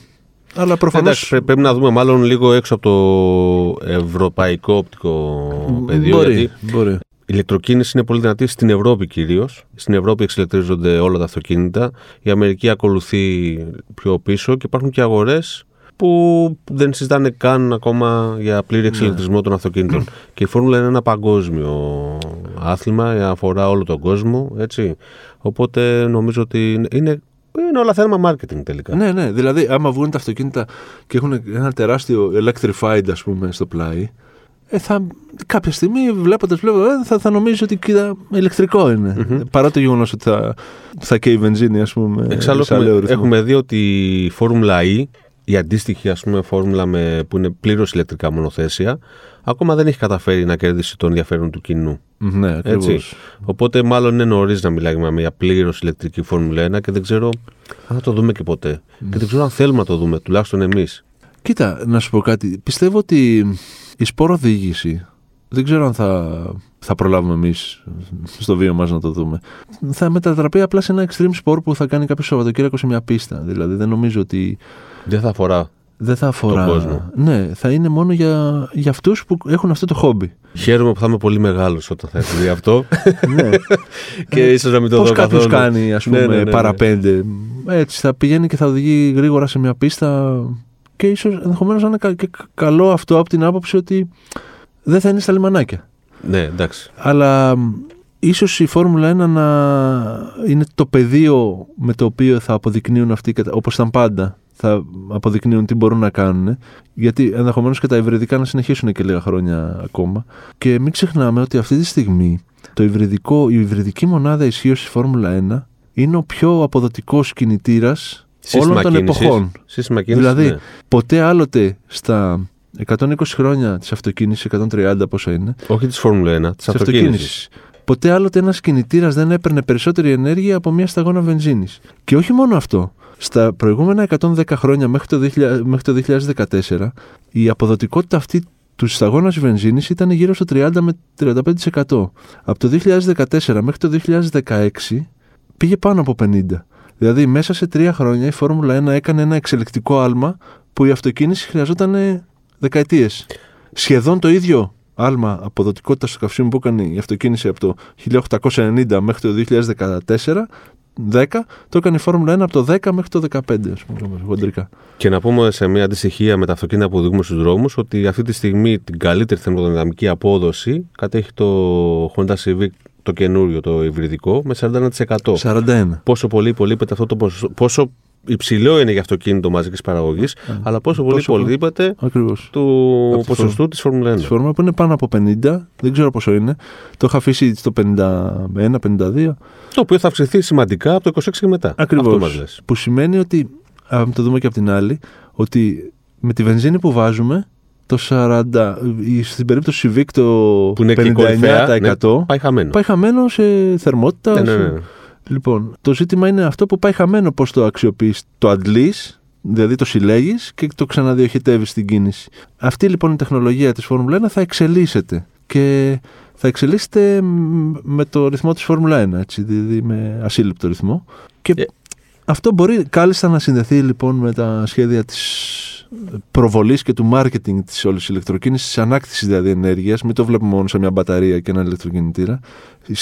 S2: Αλλά προφανώς...
S1: Εντάξει, πρέ- πρέπει να δούμε μάλλον λίγο έξω από το ευρωπαϊκό οπτικό πεδίο.
S2: μπορεί,
S1: Γιατί
S2: μπορεί.
S1: η ηλεκτροκίνηση είναι πολύ δυνατή στην Ευρώπη κυρίως. Στην Ευρώπη εξηλεκτρίζονται όλα τα αυτοκίνητα. Η Αμερική ακολουθεί πιο πίσω και υπάρχουν και αγορές που δεν συζητάνε καν ακόμα για πλήρη εξηλεκτρισμό των αυτοκίνητων. και η Φόρμουλα είναι ένα παγκόσμιο άθλημα, αφορά όλο τον κόσμο. Έτσι. Οπότε νομίζω ότι είναι, είναι είναι όλα θέμα marketing τελικά.
S2: Ναι, ναι. Δηλαδή, άμα βγουν τα αυτοκίνητα και έχουν ένα τεράστιο electrified, ας πούμε, στο πλάι, ε, θα, κάποια στιγμή βλέποντας, βλέπω, ε, θα, θα νομίζεις ότι κοίτα, ηλεκτρικό είναι. Ε, Παρά το γεγονός ότι θα, θα καίει η βενζίνη, ας πούμε.
S1: Εξάλλου
S2: σε
S1: έχουμε,
S2: άλλο ρυθμό.
S1: έχουμε δει ότι η Φόρμουλα E, η αντίστοιχη ας πούμε φόρμουλα με, που είναι πλήρως ηλεκτρικά μονοθέσια, ακόμα δεν έχει καταφέρει να κερδίσει το ενδιαφέρον του κοινού.
S2: Ναι, ακριβώς.
S1: Έτσι. Οπότε μάλλον είναι νωρίς να μιλάμε για μια πλήρως ηλεκτρική Φόρμουλα 1 και δεν ξέρω αν θα το δούμε και ποτέ. Και δεν ξέρω αν θέλουμε να το δούμε, τουλάχιστον εμείς.
S2: Κοίτα, να σου πω κάτι. Πιστεύω ότι η σπόρο οδήγηση δεν ξέρω αν θα, θα προλάβουμε εμείς στο βίο μας να το δούμε. Θα μετατραπεί απλά σε ένα extreme sport που θα κάνει κάποιο Σαββατοκύριακο σε μια πίστα. Δηλαδή δεν νομίζω ότι
S1: Δεν θα αφορά.
S2: δεν θα αφορά.
S1: Τον κόσμο.
S2: Ναι, θα είναι μόνο για, για αυτούς που έχουν αυτό το χόμπι.
S1: Χαίρομαι που θα είμαι πολύ μεγάλος όταν θα έχει δει αυτό.
S2: ναι.
S1: και ίσως να μην το
S2: Πώς
S1: δω
S2: κάποιος
S1: καθόλου.
S2: κάνει, ας πούμε,
S1: Ναι, ναι, ναι, ναι.
S2: παραπέντε. Έτσι, θα πηγαίνει και θα οδηγεί γρήγορα σε μια πίστα. Και ίσως ενδεχομένως να είναι κα- και καλό αυτό από την άποψη ότι δεν θα είναι στα λιμανάκια.
S1: Ναι, εντάξει.
S2: Αλλά μ, ίσως η Φόρμουλα 1 να είναι το πεδίο με το οποίο θα αποδεικνύουν αυτοί, κατα- όπως ήταν πάντα, θα αποδεικνύουν τι μπορούν να κάνουν. Γιατί ενδεχομένως και τα υβριδικά να συνεχίσουν και λίγα χρόνια ακόμα. Και μην ξεχνάμε ότι αυτή τη στιγμή το υβριδικό, η υβριδική μονάδα ισχύως στη Φόρμουλα 1 είναι ο πιο αποδοτικός κινητήρας όλων
S1: Σύστημα
S2: των
S1: κίνησης.
S2: εποχών.
S1: Σύστημα κίνησης,
S2: Δηλαδή,
S1: ναι.
S2: ποτέ άλλοτε στα 120 χρόνια της αυτοκίνησης, 130 πόσα είναι,
S1: Όχι της Φόρμουλα 1, της
S2: της
S1: αυτοκίνησης.
S2: αυτοκίνησης. Ποτέ άλλοτε ένας κινητήρας δεν έπαιρνε περισσότερη ενέργεια από μια σταγόνα βενζίνης. Και όχι μόνο αυτό. Στα προηγούμενα 110 χρόνια μέχρι το, 2000 μέχρι το 2014 η αποδοτικότητα αυτή του σταγόνας βενζίνης ήταν γύρω στο 30 με 35%. Από το 2014 μέχρι το 2016 πήγε πάνω από 50%. Δηλαδή μέσα σε τρία χρόνια η Φόρμουλα 1 έκανε ένα εξελικτικό άλμα που η αυτοκίνηση χρειαζόταν δεκαετίες. Σχεδόν το ίδιο άλμα αποδοτικότητας στο καυσίμου που έκανε η αυτοκίνηση από το 1890 μέχρι το 2014, 10, το έκανε η Φόρμουλα 1 από το 10 μέχρι το 15, ας πούμε, χοντρικά.
S1: Και να πούμε σε μια αντιστοιχεία με τα αυτοκίνητα που οδηγούμε στους δρόμους ότι αυτή τη στιγμή την καλύτερη θερμοδυναμική απόδοση κατέχει το Honda Civic το καινούριο, το υβριδικό, με 41%.
S2: 41.
S1: Πόσο πολύ υπολείπεται αυτό το ποσοστό, πόσο υψηλό είναι για αυτοκίνητο μαζικής παραγωγής, αλλά πόσο πολύ
S2: Πόσο-
S1: υπολείπεται
S2: Ακριβώς.
S1: του
S2: Από τη
S1: ποσοστού της Φόρμουλα 1.
S2: Τη Φόρμουλα που είναι πάνω από 50, δεν ξέρω πόσο είναι. Το είχα αφήσει στο 51-52.
S1: Το οποίο θα αυξηθεί σημαντικά από το 26 και μετά.
S2: Ακριβώς.
S1: Αυτό μας λες.
S2: Που σημαίνει ότι, αν το δούμε και από την άλλη, ότι με τη βενζίνη που βάζουμε, το 40, η- στην περίπτωση Civic το
S1: Που είναι και η
S2: 59%
S1: κορυφαία, ναι, πάει χαμένο.
S2: πάει χαμένο σε θερμότητα.
S1: Ναι, ναι,
S2: σε-
S1: ναι.
S2: Λοιπόν, το ζήτημα είναι αυτό που πάει χαμένο πώς το αξιοποιείς, το αντλείς, δηλαδή το συλλέγεις και το ξαναδιοχετεύεις στην κίνηση. Αυτή λοιπόν η τεχνολογία της Φόρμουλα 1 θα εξελίσσεται και θα εξελίσσεται μ, με το ρυθμό της Φόρμουλα 1, έτσι, δηλαδή με ασύλληπτο ρυθμό. Και
S1: Ε.
S2: αυτό μπορεί κάλλιστα να συνδεθεί λοιπόν με τα σχέδια της προβολής και του marketing της όλης ηλεκτροκίνησης, της ανάκτησης δηλαδή ενέργειας, μην το βλέπουμε μόνο σαν μια μπαταρία και ένα ηλεκτροκινητήρα.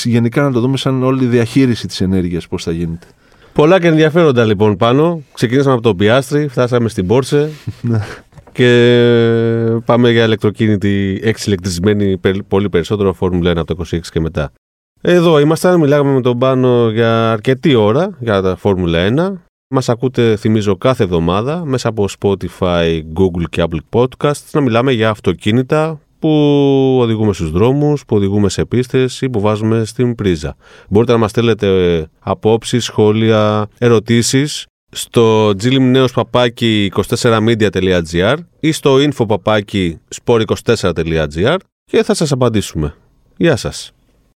S2: Γενικά να το δούμε σαν όλη η διαχείριση της ενέργειας πώς θα γίνεται.
S1: Πολλά και ενδιαφέροντα λοιπόν πάνω. Ξεκινήσαμε από τον Πιάστρι, φτάσαμε στην Πόρσε
S2: Ναι.
S1: και πάμε για ηλεκτροκίνητη εξηλεκτρισμένη πε- πολύ περισσότερο Φόρμουλα 1 από το 26 και μετά. Εδώ ήμασταν, μιλάγαμε με τον Πάνο για αρκετή ώρα για τα Φόρμουλα 1. Μας ακούτε, θυμίζω, κάθε εβδομάδα μέσα από Spotify, Google και Apple Podcasts να μιλάμε για αυτοκίνητα που οδηγούμε στους δρόμους, που οδηγούμε σε πίστες ή που βάζουμε στην πρίζα. Μπορείτε να μας στέλνετε απόψεις, σχόλια, ερωτήσεις στο glimneospapaki 24media.gr ή στο infopapaki sport24.gr και θα σας απαντήσουμε. Γεια σας.